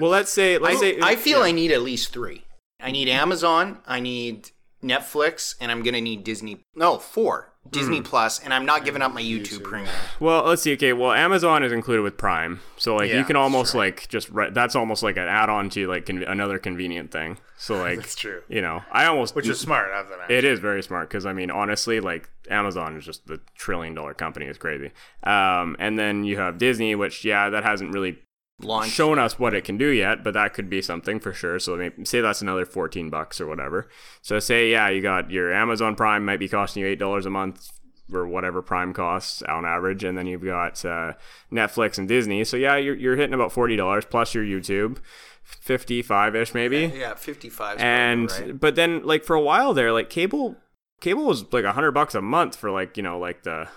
well. Let's say let's I, say I feel I need at least three. I need Amazon. I need Netflix, and I'm gonna need Disney. No, four. Disney Hmm. Plus, and I'm not giving up my YouTube, YouTube. Premium. Well, let's see. Okay, well, Amazon is included with Prime, so like Yeah, you can that's almost like just re- that's almost like an add-on to like con- another convenient thing. So like that's true. you know, I almost Which is smart of them. it is very smart because I mean honestly, like Amazon is just the trillion dollar company. It's crazy. Um, and then you have Disney, which yeah, that hasn't really Launch. shown us what it can do yet, but that could be something for sure. So maybe, say that's another 14 bucks or whatever. So say, yeah, you got your Amazon Prime might be costing you $8 a month or whatever Prime costs on average. And then you've got uh, Netflix and Disney. So yeah, you're, you're hitting about $40 plus your YouTube, 55 ish maybe. Yeah, 55. 's And, right. but then like for a while there, like cable, cable was like a hundred bucks a month for like, you know, like the,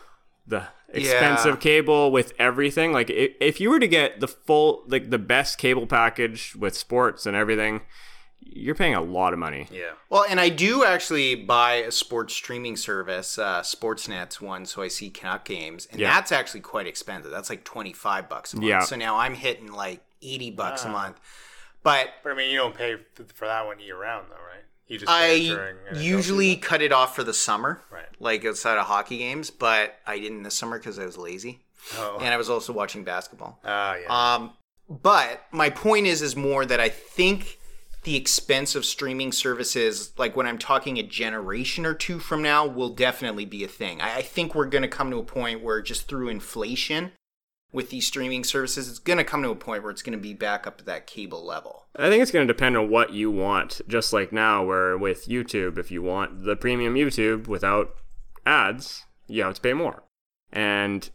the expensive Yeah. cable with everything. Like if, if you were to get the full, like the best cable package with sports and everything, you're paying a lot of money. Yeah. Well, and I do actually buy a sports streaming service, uh, Sportsnet's one, so I see Canuck games, and Yeah. that's actually quite expensive. That's like twenty five bucks a month. Yeah. So now I'm hitting like eighty bucks Ah. a month. But But I mean, you don't pay for that one year round, though, right? You just I usually cut it off for the summer, Right. like outside of hockey games. But I didn't this summer because I was lazy, Oh. and I was also watching basketball. Ah, yeah. Um, but my point is, is more that I think the expense of streaming services, like when I'm talking a generation or two from now, will definitely be a thing. I, I think we're going to come to a point where just through inflation with these streaming services, it's going to come to a point where it's going to be back up to that cable level. I think it's going to depend on what you want. Just like now, where with YouTube, if you want the premium YouTube without ads, you have to pay more. And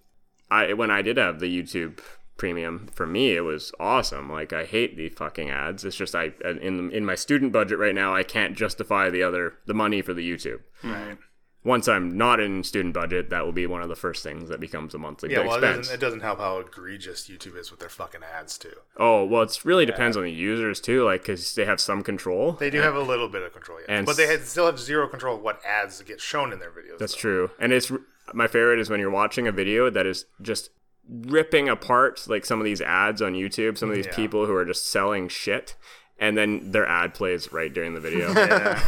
I, when I did have the YouTube premium, for me it was awesome. Like I hate the fucking ads. It's just I in in my student budget right now, I can't justify the other the money for the YouTube. right. Once I'm not in student budget, that will be one of the first things that becomes a monthly Yeah, well, it doesn't, it doesn't help how egregious YouTube is with their fucking ads, too. oh well, it really depends on the users too, like because they have some control. They do have a little bit of control, yeah, And but they had, still have zero control of what ads get shown in their videos. That's though. true. And it's my favorite is when you're watching a video that is just ripping apart like some of these ads on YouTube, some of these Yeah. people who are just selling shit and then their ad plays right during the video.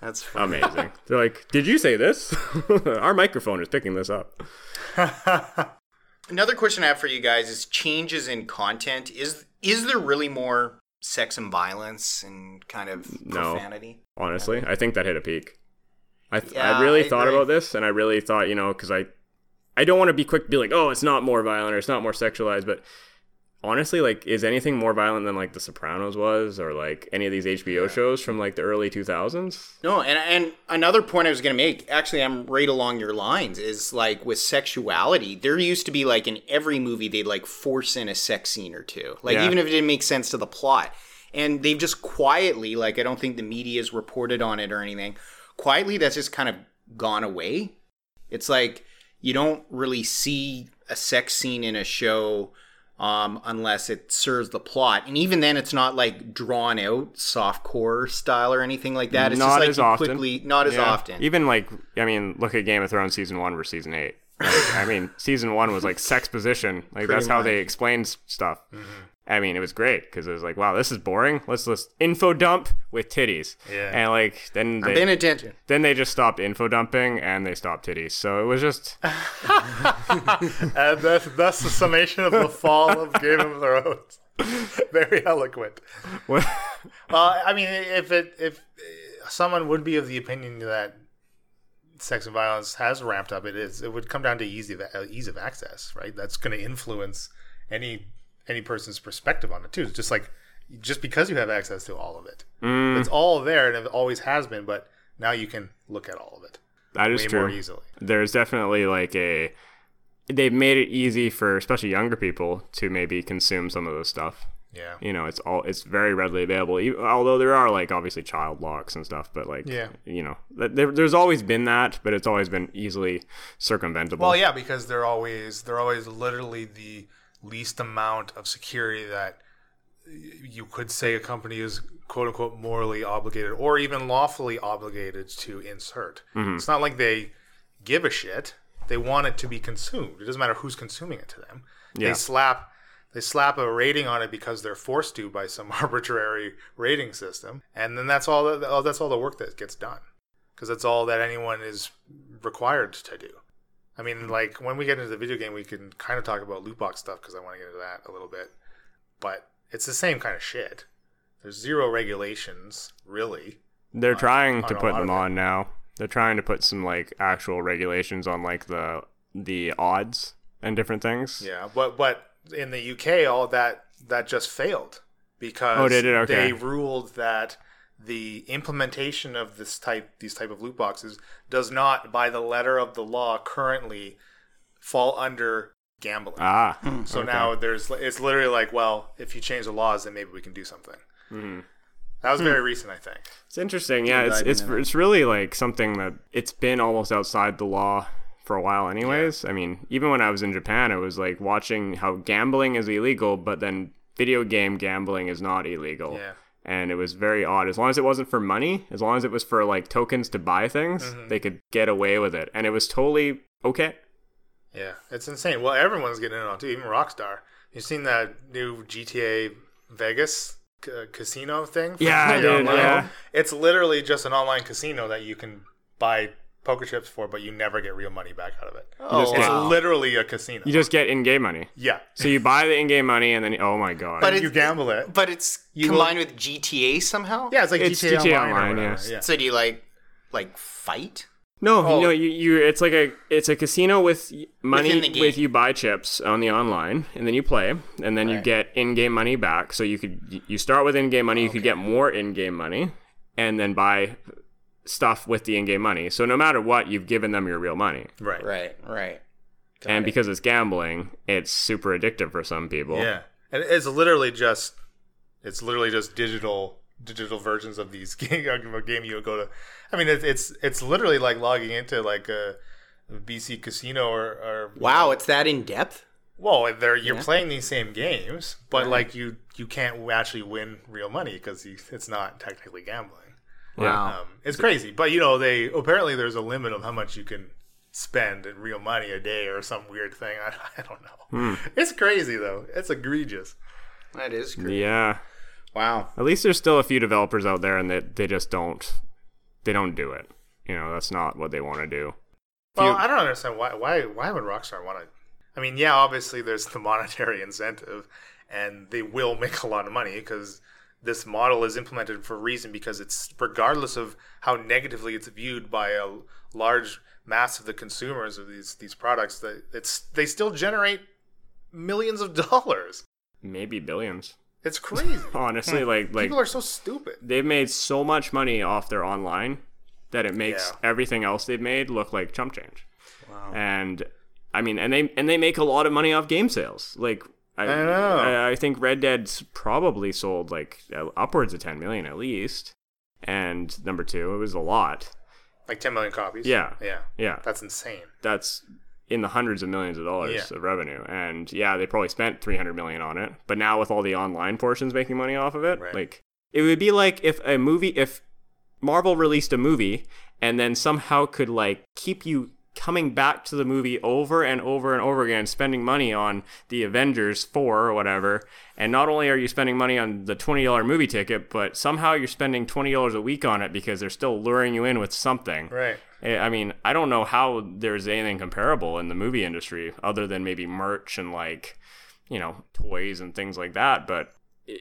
Yeah. That's Amazing. They're like, "Did you say this? Our microphone is picking this up." Another question I have for you guys is changes in content. Is is there really more sex and violence and kind of No. profanity? Honestly, I think that hit a peak. I th- Yeah, I really I thought agree. about this and I really thought, you know, cuz I I don't want to be quick to be like, "Oh, it's not more violent or it's not more sexualized," but honestly, like, is anything more violent than like The Sopranos was, or like any of these HBO shows from like the early 2000s? No, and and another point I was going to make, actually, I'm right along your lines, is like with sexuality. There used to be like in every movie they'd like force in a sex scene or two, like Yeah. even if it didn't make sense to the plot. And they've just quietly, like I don't think the media's reported on it or anything. Quietly, that's just kind of gone away. It's like you don't really see a sex scene in a show um, unless it serves the plot, and even then, it's not like drawn out soft core style or anything like that. It's Not just like as often. quickly, not as Yeah. often. Even like, I mean, look at Game of Thrones season one versus season eight. Like, I mean, season one was like sex position. Like that's how they explained stuff. I mean, it was great because it was like, wow, this is boring. Let's just info dump with titties. Yeah. And like then I'm they, paying attention. then they just stopped info dumping and they stopped titties. So it was just And that's, that's the summation of the fall of Game of Thrones. Very eloquent. what? Well, I mean, if it if uh, someone would be of the opinion that sex and violence has ramped up, it is. It would come down to easy of, uh, ease of access, right? That's going to influence any any person's perspective on it too. It's just like just because you have access to all of it, Mm, it's all there and it always has been. But now you can look at all of it that is way true. more easily. there's definitely like a they've made it easy for especially younger people to maybe consume some of this stuff Yeah. you know it's all it's very readily available e- although there are like obviously child locks and stuff but like Yeah. you know there, there's always been that but it's always been easily circumventable Well, yeah, because they're always they're always literally the least amount of security that you could say a company is quote unquote morally obligated or even lawfully obligated to insert. Mm-hmm. It's not like they give a shit. They want it to be consumed. It doesn't matter who's consuming it to them. Yeah. They slap they slap a rating on it because they're forced to by some arbitrary rating system, and then that's all. The, that's all the work that gets done, because that's all that anyone is required to do. I mean, like when we get into the video game, we can kind of talk about loot box stuff because I want to get into that a little bit. But it's the same kind of shit. There's zero regulations, really. they're trying to on put them on now they're trying to put some like actual regulations on like the the odds and different things Yeah, but but in the UK, all that that just failed because Oh? Okay. they ruled that the implementation of this type these type of loot boxes does not, by the letter of the law, currently fall under gambling. ah So now there's it's literally like, well, if you change the laws, then maybe we can do something. Mm-hmm. That was very recent, I think. It's interesting. Yeah, it's dive it's into it's really like something that it's been almost outside the law for a while anyways. I mean, even when I was in Japan, it was like watching how gambling is illegal, but then video game gambling is not illegal. Yeah. And it was very odd. As long as it wasn't for money, as long as it was for like tokens to buy things, Mm-hmm. they could get away with it. And it was totally okay. Yeah, it's insane. Well, everyone's getting in on it too, even Rockstar. You've seen that new GTA Vegas c- casino thing? Yeah, did, yeah. It's literally just an online casino that you can buy poker chips for, but you never get real money back out of it. Oh, It's wow. literally a casino. You just get in-game money. yeah. So you buy the in-game money, and then oh my god, But you gamble it. But it's combined with GTA somehow. Yeah, it's like It's GTA, GTA Online, Online, whatever. yes. Yeah. So do you like like fight? No, Oh. no, you, you it's like a it's a casino with money Within the game. with you buy chips on the online and then you play and then you get in-game money back. So you could you start with in-game money, you could get more in-game money and then buy stuff with the in-game money. So no matter what, you've given them your real money. Right. Right, right. Got and it. because it's gambling, it's super addictive for some people. Yeah, and it's literally just it's literally just digital digital versions of these game a game you would go to. I mean, it's it's it's literally like logging into like a BC Casino or, or wow, it's that in depth. Well, they're you're playing these same games, but like you you can't actually win real money because it's not technically gambling. Wow. Um, it's crazy, but you know they apparently there's a limit of how much you can spend in real money a day or some weird thing. I, I don't know. It's crazy though. It's egregious. that is great. Yeah. Wow. At least there's still a few developers out there and they they just don't they don't do it. You know, that's not what they want to do. Well, you- I don't understand why why why would Rockstar want to? I mean, yeah, obviously there's the monetary incentive, and they will make a lot of money because this model is implemented for a reason. Because it's regardless of how negatively it's viewed by a large mass of the consumers of these these products, that it's they still generate millions of dollars. maybe billions. It's crazy. Honestly, like like People are so stupid. they've made so much money off their online that it makes Yeah. everything else they've made look like chump change. Wow. And I mean, and they and they make a lot of money off game sales. Like I, I know. I, I think Red Dead's probably sold like uh, upwards of 10 million at least. And number two, it was a lot. Like 10 million copies. Yeah. Yeah. Yeah, That's insane. that's in the hundreds of millions of dollars Yeah. of revenue. And yeah, they probably spent 300 million on it. But now with all the online portions making money off of it, Right. like it would be like if a movie if Marvel released a movie and then somehow could like keep you coming back to the movie over and over and over again spending money on the Avengers 4 or whatever and not only are you spending money on the $20 movie ticket but somehow you're spending $20 a week on it because they're still luring you in with something Right. Eh, I mean, I don't know how there's anything comparable in the movie industry other than maybe merch and like, you know, toys and things like that. But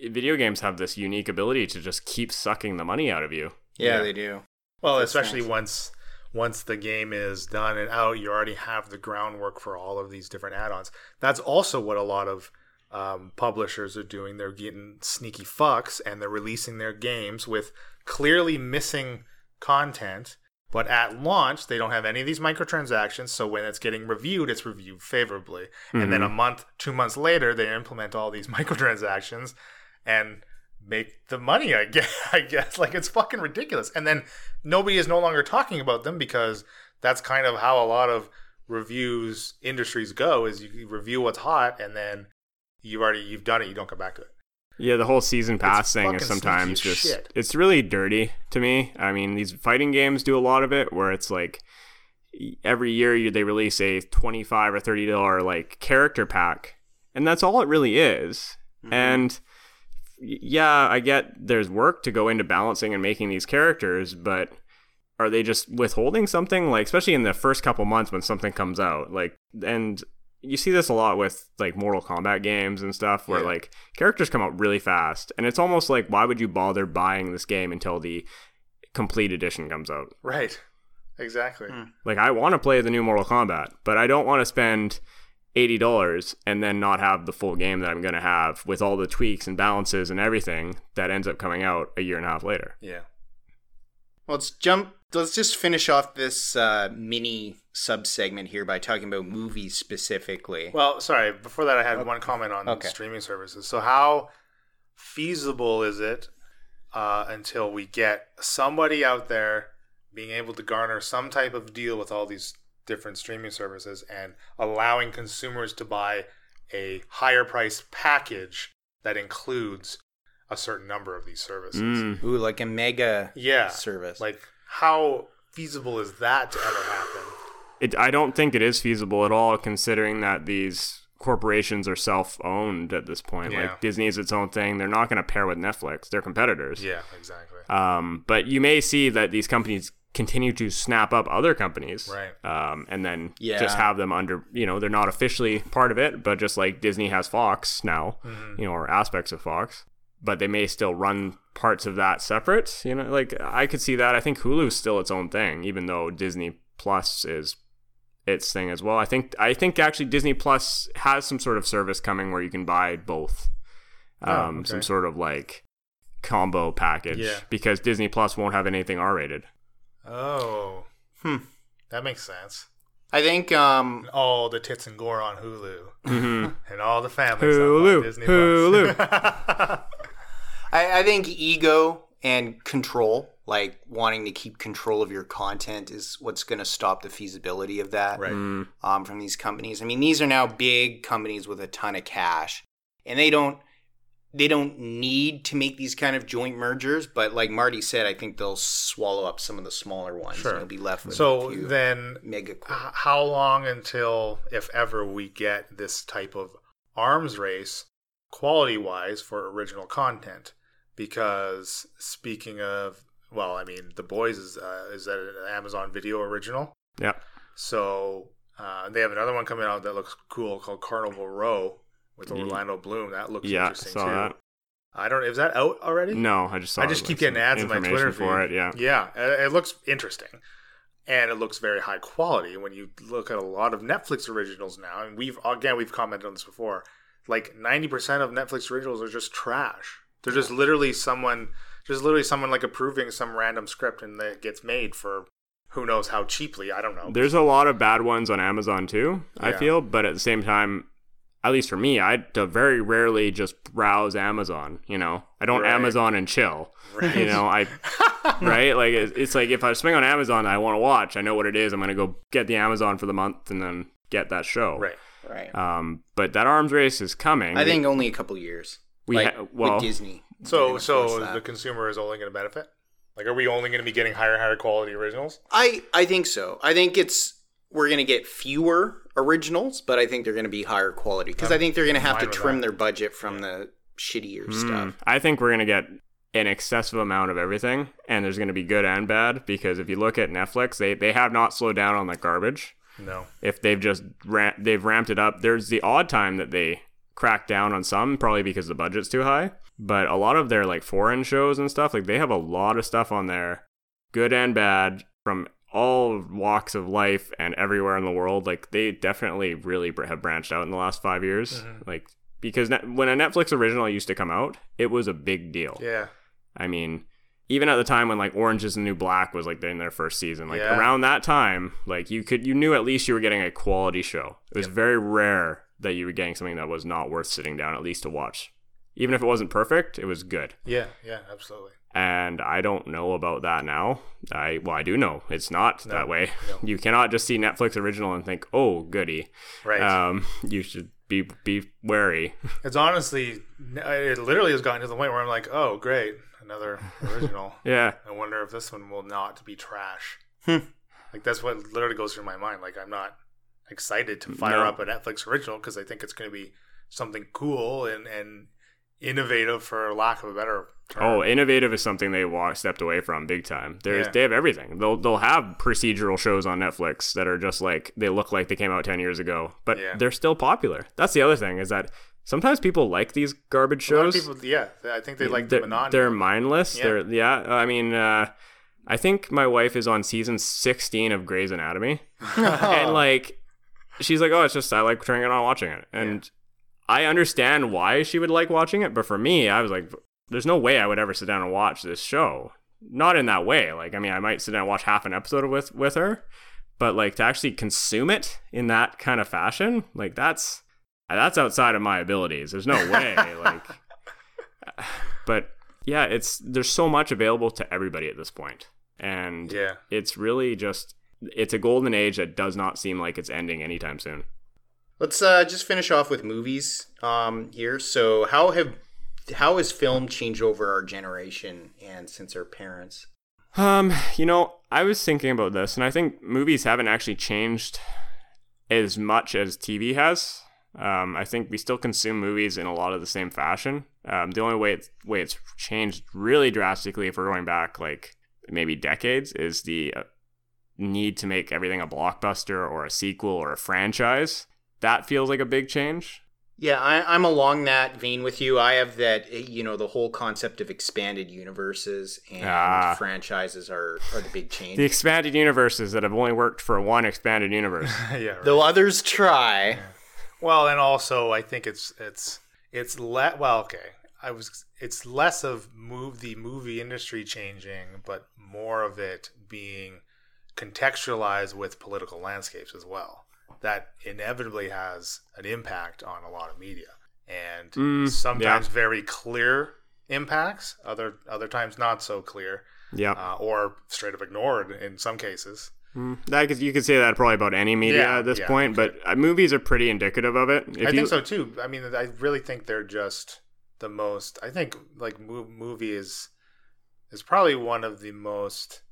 video games have this unique ability to just keep sucking the money out of you. Yeah, Yeah. they do. Well, especially nice. once once the game is done and out, you already have the groundwork for all of these different add-ons. That's also what a lot of um, publishers are doing. They're getting sneaky fucks and they're releasing their games with clearly missing content. But at launch, they don't have any of these microtransactions. So when it's getting reviewed, it's reviewed favorably. And then a month, two months later, they implement all these microtransactions and make the money I guess, I guess like it's fucking ridiculous and then nobody is no longer talking about them because that's kind of how a lot of reviews industries go is you review what's hot and then you've already you've done it you don't come back to it Yeah, the whole season pass thing is sometimes just shit. it's really dirty to me. I mean, these fighting games do a lot of it where it's like every year you, they release a 25 or 30 dollar like character pack and that's all it really is. Mm-hmm. And y- yeah, I get there's work to go into balancing and making these characters, but are they just withholding something? Like especially in the first couple months when something comes out like and you see this a lot with like Mortal Kombat games and stuff where Yeah. like characters come out really fast and it's almost like why would you bother buying this game until the complete edition comes out? Right. Exactly. Hmm. Like I want to play the new Mortal Kombat but I don't want to spend $80 and then not have the full game that I'm going to have with all the tweaks and balances and everything that ends up coming out a year and a half later yeah Well, let's jump. Let's just finish off this uh, mini sub segment here by talking about movies specifically. well sorry before that i had one comment on Okay. streaming services so how feasible is it uh, until we get somebody out there being able to garner some type of deal with all these different streaming services and allowing consumers to buy a higher price package that includes a certain number of these services. Mm. Ooh, like a mega Yeah. service. Like how feasible is that to ever happen? It, I don't think it is feasible at all, considering that these corporations are self-owned at this point. Yeah. Like Disney is its own thing. They're not going to pair with Netflix. They're competitors. Yeah, exactly. Um, but you may see that these companies continue to snap up other companies, Right. Um, and then Yeah. just have them under. You know, they're not officially part of it, but just like Disney has Fox now, Mm-hmm. you know, or aspects of Fox. But they may still run parts of that separate. You know, like I could see that. I think Hulu's still its own thing, even though Disney Plus is its thing as well. I think I think actually Disney Plus has some sort of service coming where you can buy both. Oh, Um, okay. some sort of like combo package Yeah. because Disney Plus won't have anything R rated. Oh. Hmm. That makes sense. I think um, All the tits and gore on Hulu Mhm. and all the family Hulu, on Disney Hulu. I, I think ego and control, like wanting to keep control of your content, is what's going to stop the feasibility of that right. Mm. um, from these companies. I mean, these are now big companies with a ton of cash, and they don't they don't need to make these kind of joint mergers. But like Marty said, I think they'll swallow up some of the smaller ones. Sure. and you'll be left with a So few then mega. h- corp- how long until if ever we get this type of arms race quality wise for original content because speaking of well i mean the boys is uh, is that an amazon video original Yeah. so uh, they have another one coming out that looks cool called carnival row with orlando bloom that looks Yeah, interesting saw too that. i don't is that out already No, I just saw I just like, keep getting ads in my Twitter for feed. it. Yeah. Yeah, it it looks interesting, and it looks very high quality. When you look at a lot of Netflix originals now, and we've again we've commented on this before, like 90% of Netflix originals are just trash. They're just literally someone just literally someone like approving some random script and that gets made for who knows how cheaply. I don't know. There's a lot of bad ones on Amazon too, I feel, but at the same time, at least for me, I very rarely just browse Amazon, you know. I don't Right. Amazon and chill. Right. You know, I right? Like it's, it's like if I swing on Amazon I want to watch, I know what it is. I'm going to go get the Amazon for the month and then get that show. right. Right. Um, but that arms race is coming. I think only a couple years. We like, ha- well- with Disney. So so that. the consumer is only going to benefit? Like are we only going to be getting higher higher quality originals? I I think so. I think it's we're gonna get fewer originals, but I think they're gonna be higher quality because I think they're gonna have to trim that. their budget from the shittier stuff. Mm, I think we're gonna get an excessive amount of everything, and there's gonna be good and bad. Because if you look at Netflix, they they have not slowed down on the garbage. No. If they've just ram- they've ramped it up, there's the odd time that they crack down on some, probably because the budget's too high. But a lot of their like foreign shows and stuff, like they have a lot of stuff on there, good and bad, from all walks of life and everywhere in the world. Like they definitely really have branched out in the last five years. Mm-hmm. Like because ne- when a Netflix original used to come out, it was a big deal. Yeah. I mean, even at the time when like Orange is the New Black was like in their first season, like Yeah. around that time, like you could you knew at least you were getting a quality show. It was very rare that you were getting something that was not worth sitting down at least to watch. Even if it wasn't perfect, it was good. Yeah, yeah, absolutely. And I don't know about that now. I well, I do know it's not No, that way. no. You cannot just see Netflix original and think, "Oh, goody." Right. Um, you should be be wary. It's honestly, it literally has gotten to the point where I'm like, oh, great, another original. yeah. I wonder if this one will not be trash. Hmm. like that's what literally goes through my mind. Like I'm not excited to fire No. up a Netflix original because I think it's going to be something cool and and innovative, for lack of a better term. Oh, innovative is something they walk stepped away from big time. There's Yeah. they have everything. They'll they'll have procedural shows on Netflix that are just like they look like they came out ten years ago, but Yeah. they're still popular. That's the other thing is that sometimes people like these garbage A lot of shows. people, yeah, I think they like they're, the monotony. they're mindless. Yeah. They're yeah. I mean, uh, I think my wife is on season sixteen of Grey's Anatomy, and like she's like, oh, it's just I like turning it on, watching it, and I understand why she would like watching it, but for me, I was like, there's no way I would ever sit down and watch this show. Not in that way. Like, I mean, I might sit down and watch half an episode with with her, but like to actually consume it in that kind of fashion, like that's that's outside of my abilities. There's no way. like, but yeah, it's there's so much available to everybody at this point, and yeah. it's really just it's a golden age that does not seem like it's ending anytime soon. Let's uh, just finish off with movies um, here. So, how have how has film changed over our generation and since our parents? Um, you know, I was thinking about this, and I think movies haven't actually changed as much as TV has. Um, I think we still consume movies in a lot of the same fashion. Um, the only way it's, way it's changed really drastically, if we're going back like maybe decades, is the uh, need to make everything a blockbuster or a sequel or a franchise. That feels like a big change. Yeah, I, I'm along that vein with you. I have that, eh, you know, the whole concept of expanded universes and Ah. franchises are, are the big change. The expanded universes that have only worked for one expanded universe. yeah. Right. Though others try. Well, and also I think it's it's it's le- well, okay. I was it's less of move the movie industry changing, but more of it being contextualized with political landscapes as well. That inevitably has an impact on a lot of media, and Mm, sometimes very clear impacts. Other other times not so clear, yeah. uh, or straight up ignored in some cases. Mm, That could, you could say that probably about any media Yeah, at this yeah, point, but uh, movies are pretty indicative of it. If I you, think so too. I mean, I really think they're just the most. I think like mo- movie is is probably one of the most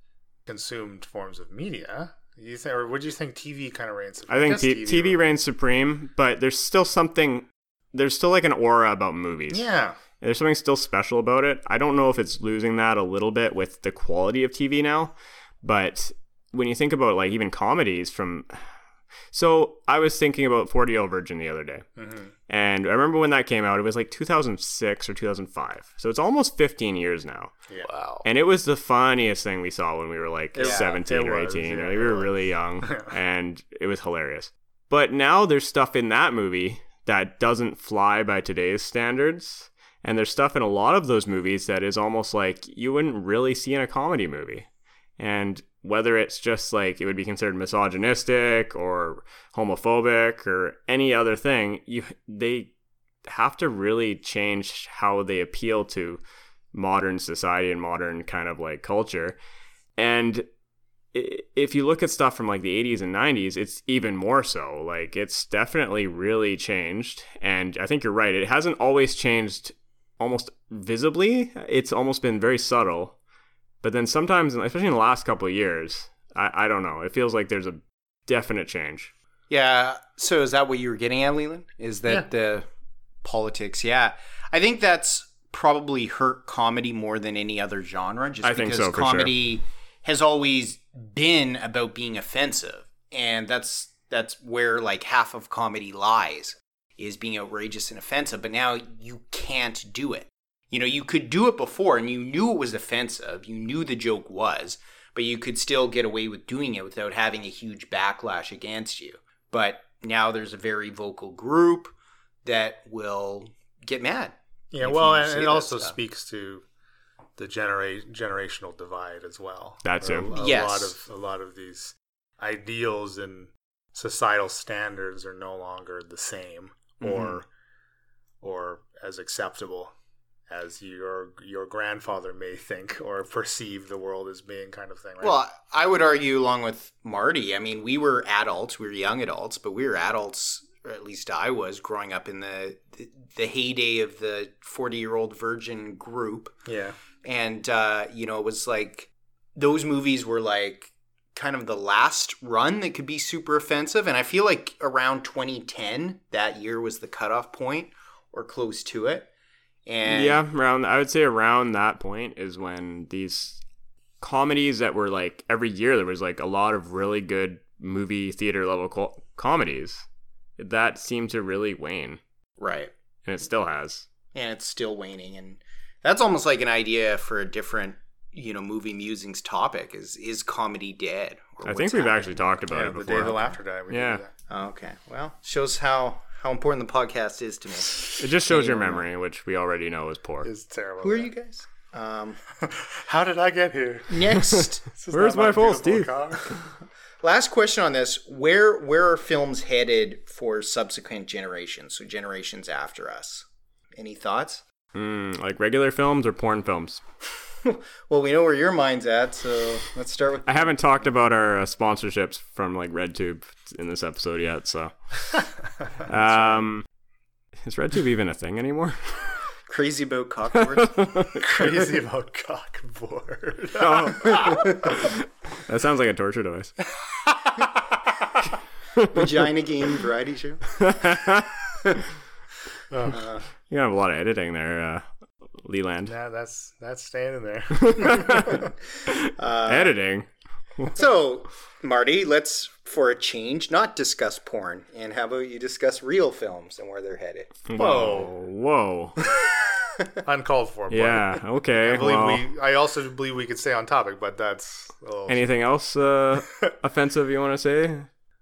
consumed forms of media. You think, or would you think TV kind of reigns? Supreme? I think guess t- TV reigns supreme, but there's still something. There's still like an aura about movies. Yeah, There's something still special about it. I don't know if it's losing that a little bit with the quality of TV now, but when you think about like even comedies from. So I was thinking about 40 Year Old Virgin the other day. Mhm. And I remember when that came out, it was like 2006 or 2005. So it's almost 15 years now. yeah. Wow. And it was the funniest thing we saw when we were like Yeah, 17 or was, 18. yeah, Like, we were was. really young and it was hilarious. But now there's stuff in that movie that doesn't fly by today's standards. And there's stuff in a lot of those movies that is almost like you wouldn't really see in a comedy movie. And whether it's just like it would be considered misogynistic or homophobic or any other thing, you they have to really change how they appeal to modern society and modern kind of like culture. And if you look at stuff from like the 80s and 90s, it's even more so. Like it's definitely really changed. And I think you're right. It hasn't always changed almost visibly. It's almost been very subtle. But then sometimes, especially in the last couple of years, I, I don't know. It feels like there's a definite change. Yeah. So is that what you were getting at, Leland? Is that Yeah. the politics? Yeah. I think that's probably hurt comedy more than any other genre. Just I think because so, for sure. comedy has always been about being offensive, and that's that's where like half of comedy lies is being outrageous and offensive. But now you can't do it. You know, you could do it before, and you knew it was offensive. You knew the joke was, but you could still get away with doing it without having a huge backlash against you. But now there's a very vocal group that will get mad. Yeah, well, and it also stuff. speaks to the genera- generational divide as well. That's too. A, a Yes. lot of a lot of these ideals and societal standards are no longer the same Mm-hmm. or or as acceptable as your your grandfather may think or perceive the world as being kind of thing, right? Well, I would argue, along with Marty, I mean, we were adults, we were young adults, but we were adults, or at least I was, growing up in the the, the heyday of the 40 year old virgin group. yeah. and uh, you know it was like those movies were like kind of the last run that could be super offensive and i feel like around 2010 that year was the cutoff point or close to it and yeah, around I would say around that point is when these comedies that were like every year there was like a lot of really good movie theater level co- comedies that seemed to really wane, right and it still has. and it's still waning and that's almost like an idea for a different you know movie musings topic is is comedy dead I think we've happening? actually talked about Yeah, it the day the laughter died. We Yeah. that. Oh, okay well shows how how important the podcast is to me It just shows your memory, which we already know is poor. It's terrible. who are you guys um How did I get here? next Where's not my false beautiful teeth? car. Last question on this: where where are films headed for subsequent generations? So generations after us. Any thoughts? Mm, like regular films or porn films. Well, we know where your mind's at, so let's start with. I haven't talked about our uh, sponsorships from like RedTube in this episode yet, so. um, is RedTube even a thing anymore? Crazy about cockboard. Crazy about cockboard. that sounds like a torture device. Vagina game variety show. You have a lot of editing there, uh, Leland. yeah, that's that's staying in there. editing. So, Marty, let's for a change not discuss porn, and how about you discuss real films and where they're headed? Whoa, whoa. Uncalled for. but Yeah. Okay. I believe well, we. I also believe we could stay on topic, but that's. a little- anything else uh, offensive you want to say,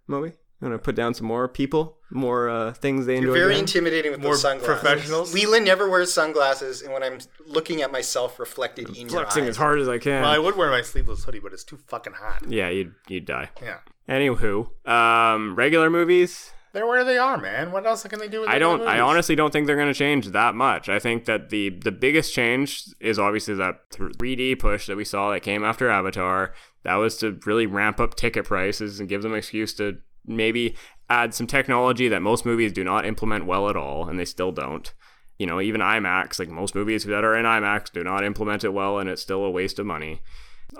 Moby? You want to put down some more people, more uh, things they enjoy? You're very doing? intimidating with More those sunglasses. professionals? Leland never wears sunglasses, and when I'm looking at myself reflected in your flexing eyes, as hard as I can. Well, I would wear my sleeveless hoodie, but it's too fucking hot. yeah, you'd you'd die. Yeah. Anywho, um, regular movies. They're where they are, man. What else can they do? With I don't. movies? I honestly don't think they're going to change that much. I think that the the biggest change is obviously that 3D push that we saw that came after Avatar. That was to really ramp up ticket prices and give them an excuse to maybe add some technology that most movies do not implement well at all, and they still don't. You know, even IMAX, like most movies that are in IMAX, do not implement it well, and it's still a waste of money.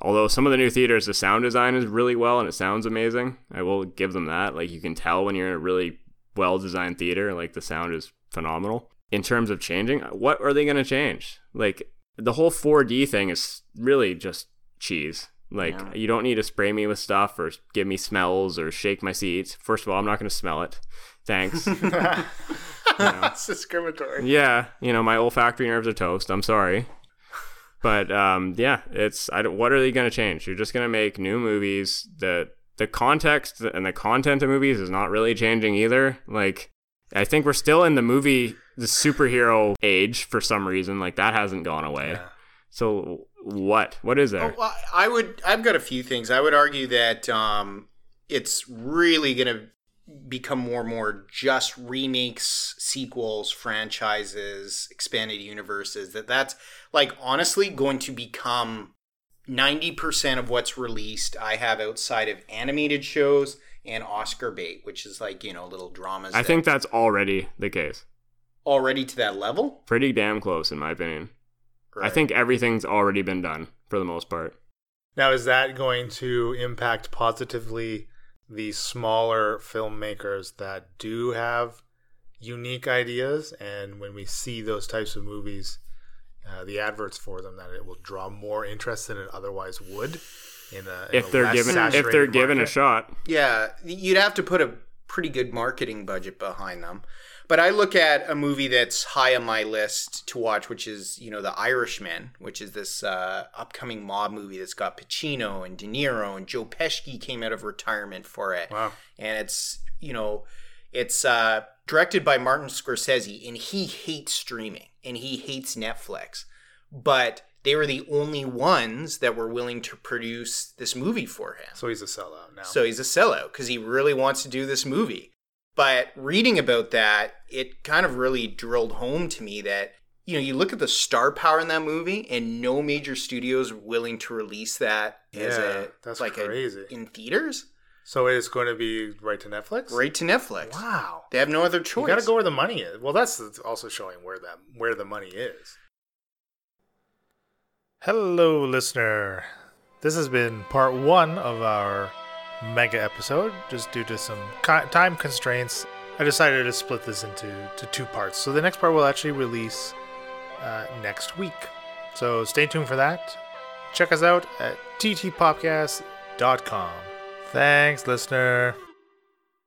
Although some of the new theaters, the sound design is really well and it sounds amazing. I will give them that. Like you can tell when you're in a really well designed theater, like the sound is phenomenal. In terms of changing, what are they going to change? Like the whole 4D thing is really just cheese. Like Yeah. you don't need to spray me with stuff or give me smells or shake my seats. First of all, I'm not going to smell it. Thanks. That's discriminatory. Yeah, you know, my olfactory nerves are toast. I'm sorry. But um, yeah, it's I don't, what are they going to change? You're just going to make new movies. The the context and the content of movies is not really changing either. Like I think we're still in the movie, the superhero age for some reason. Like that hasn't gone away. Yeah. So what? What is there? Oh, I would. I've got a few things. I would argue that um, it's really going to become more and more just remakes, sequels, franchises, expanded universes. That that's like honestly going to become ninety percent of what's released. I have outside of animated shows and Oscar bait, which is like you know little dramas. I that- think that's already the case. already to that level. Pretty damn close, in my opinion. I think everything's already been done for the most part. Now, is that going to impact positively the smaller filmmakers that do have unique ideas? And when we see those types of movies, uh, the adverts for them, that it will draw more interest than it otherwise would. In a, in If a they're less given, if they're saturated given a shot, Yeah, you'd have to put a pretty good marketing budget behind them. But I look at a movie that's high on my list to watch, which is, you know, The Irishman, which is this uh, upcoming mob movie that's got Pacino and De Niro and Joe Pesci came out of retirement for it. Wow. And it's, you know, it's uh, directed by Martin Scorsese, and he hates streaming and he hates Netflix. But they were the only ones that were willing to produce this movie for him. So he's a sellout now. So he's a sellout because he really wants to do this movie. But reading about that, it kind of really drilled home to me that, you know, you look at the star power in that movie and no major studios willing to release that as Yeah, a that's like crazy. A, in theaters. So it is going to be right to Netflix. Right to Netflix. Wow. They have no other choice. You got to go where the money is. Well, that's also showing where that where the money is. Hello, listener. This has been part one of our mega episode. Just due to some time constraints, I decided to split this into to two parts. So the next part will actually release uh, next week. So stay tuned for that. Check us out at ttpopcast.com. Thanks, listener.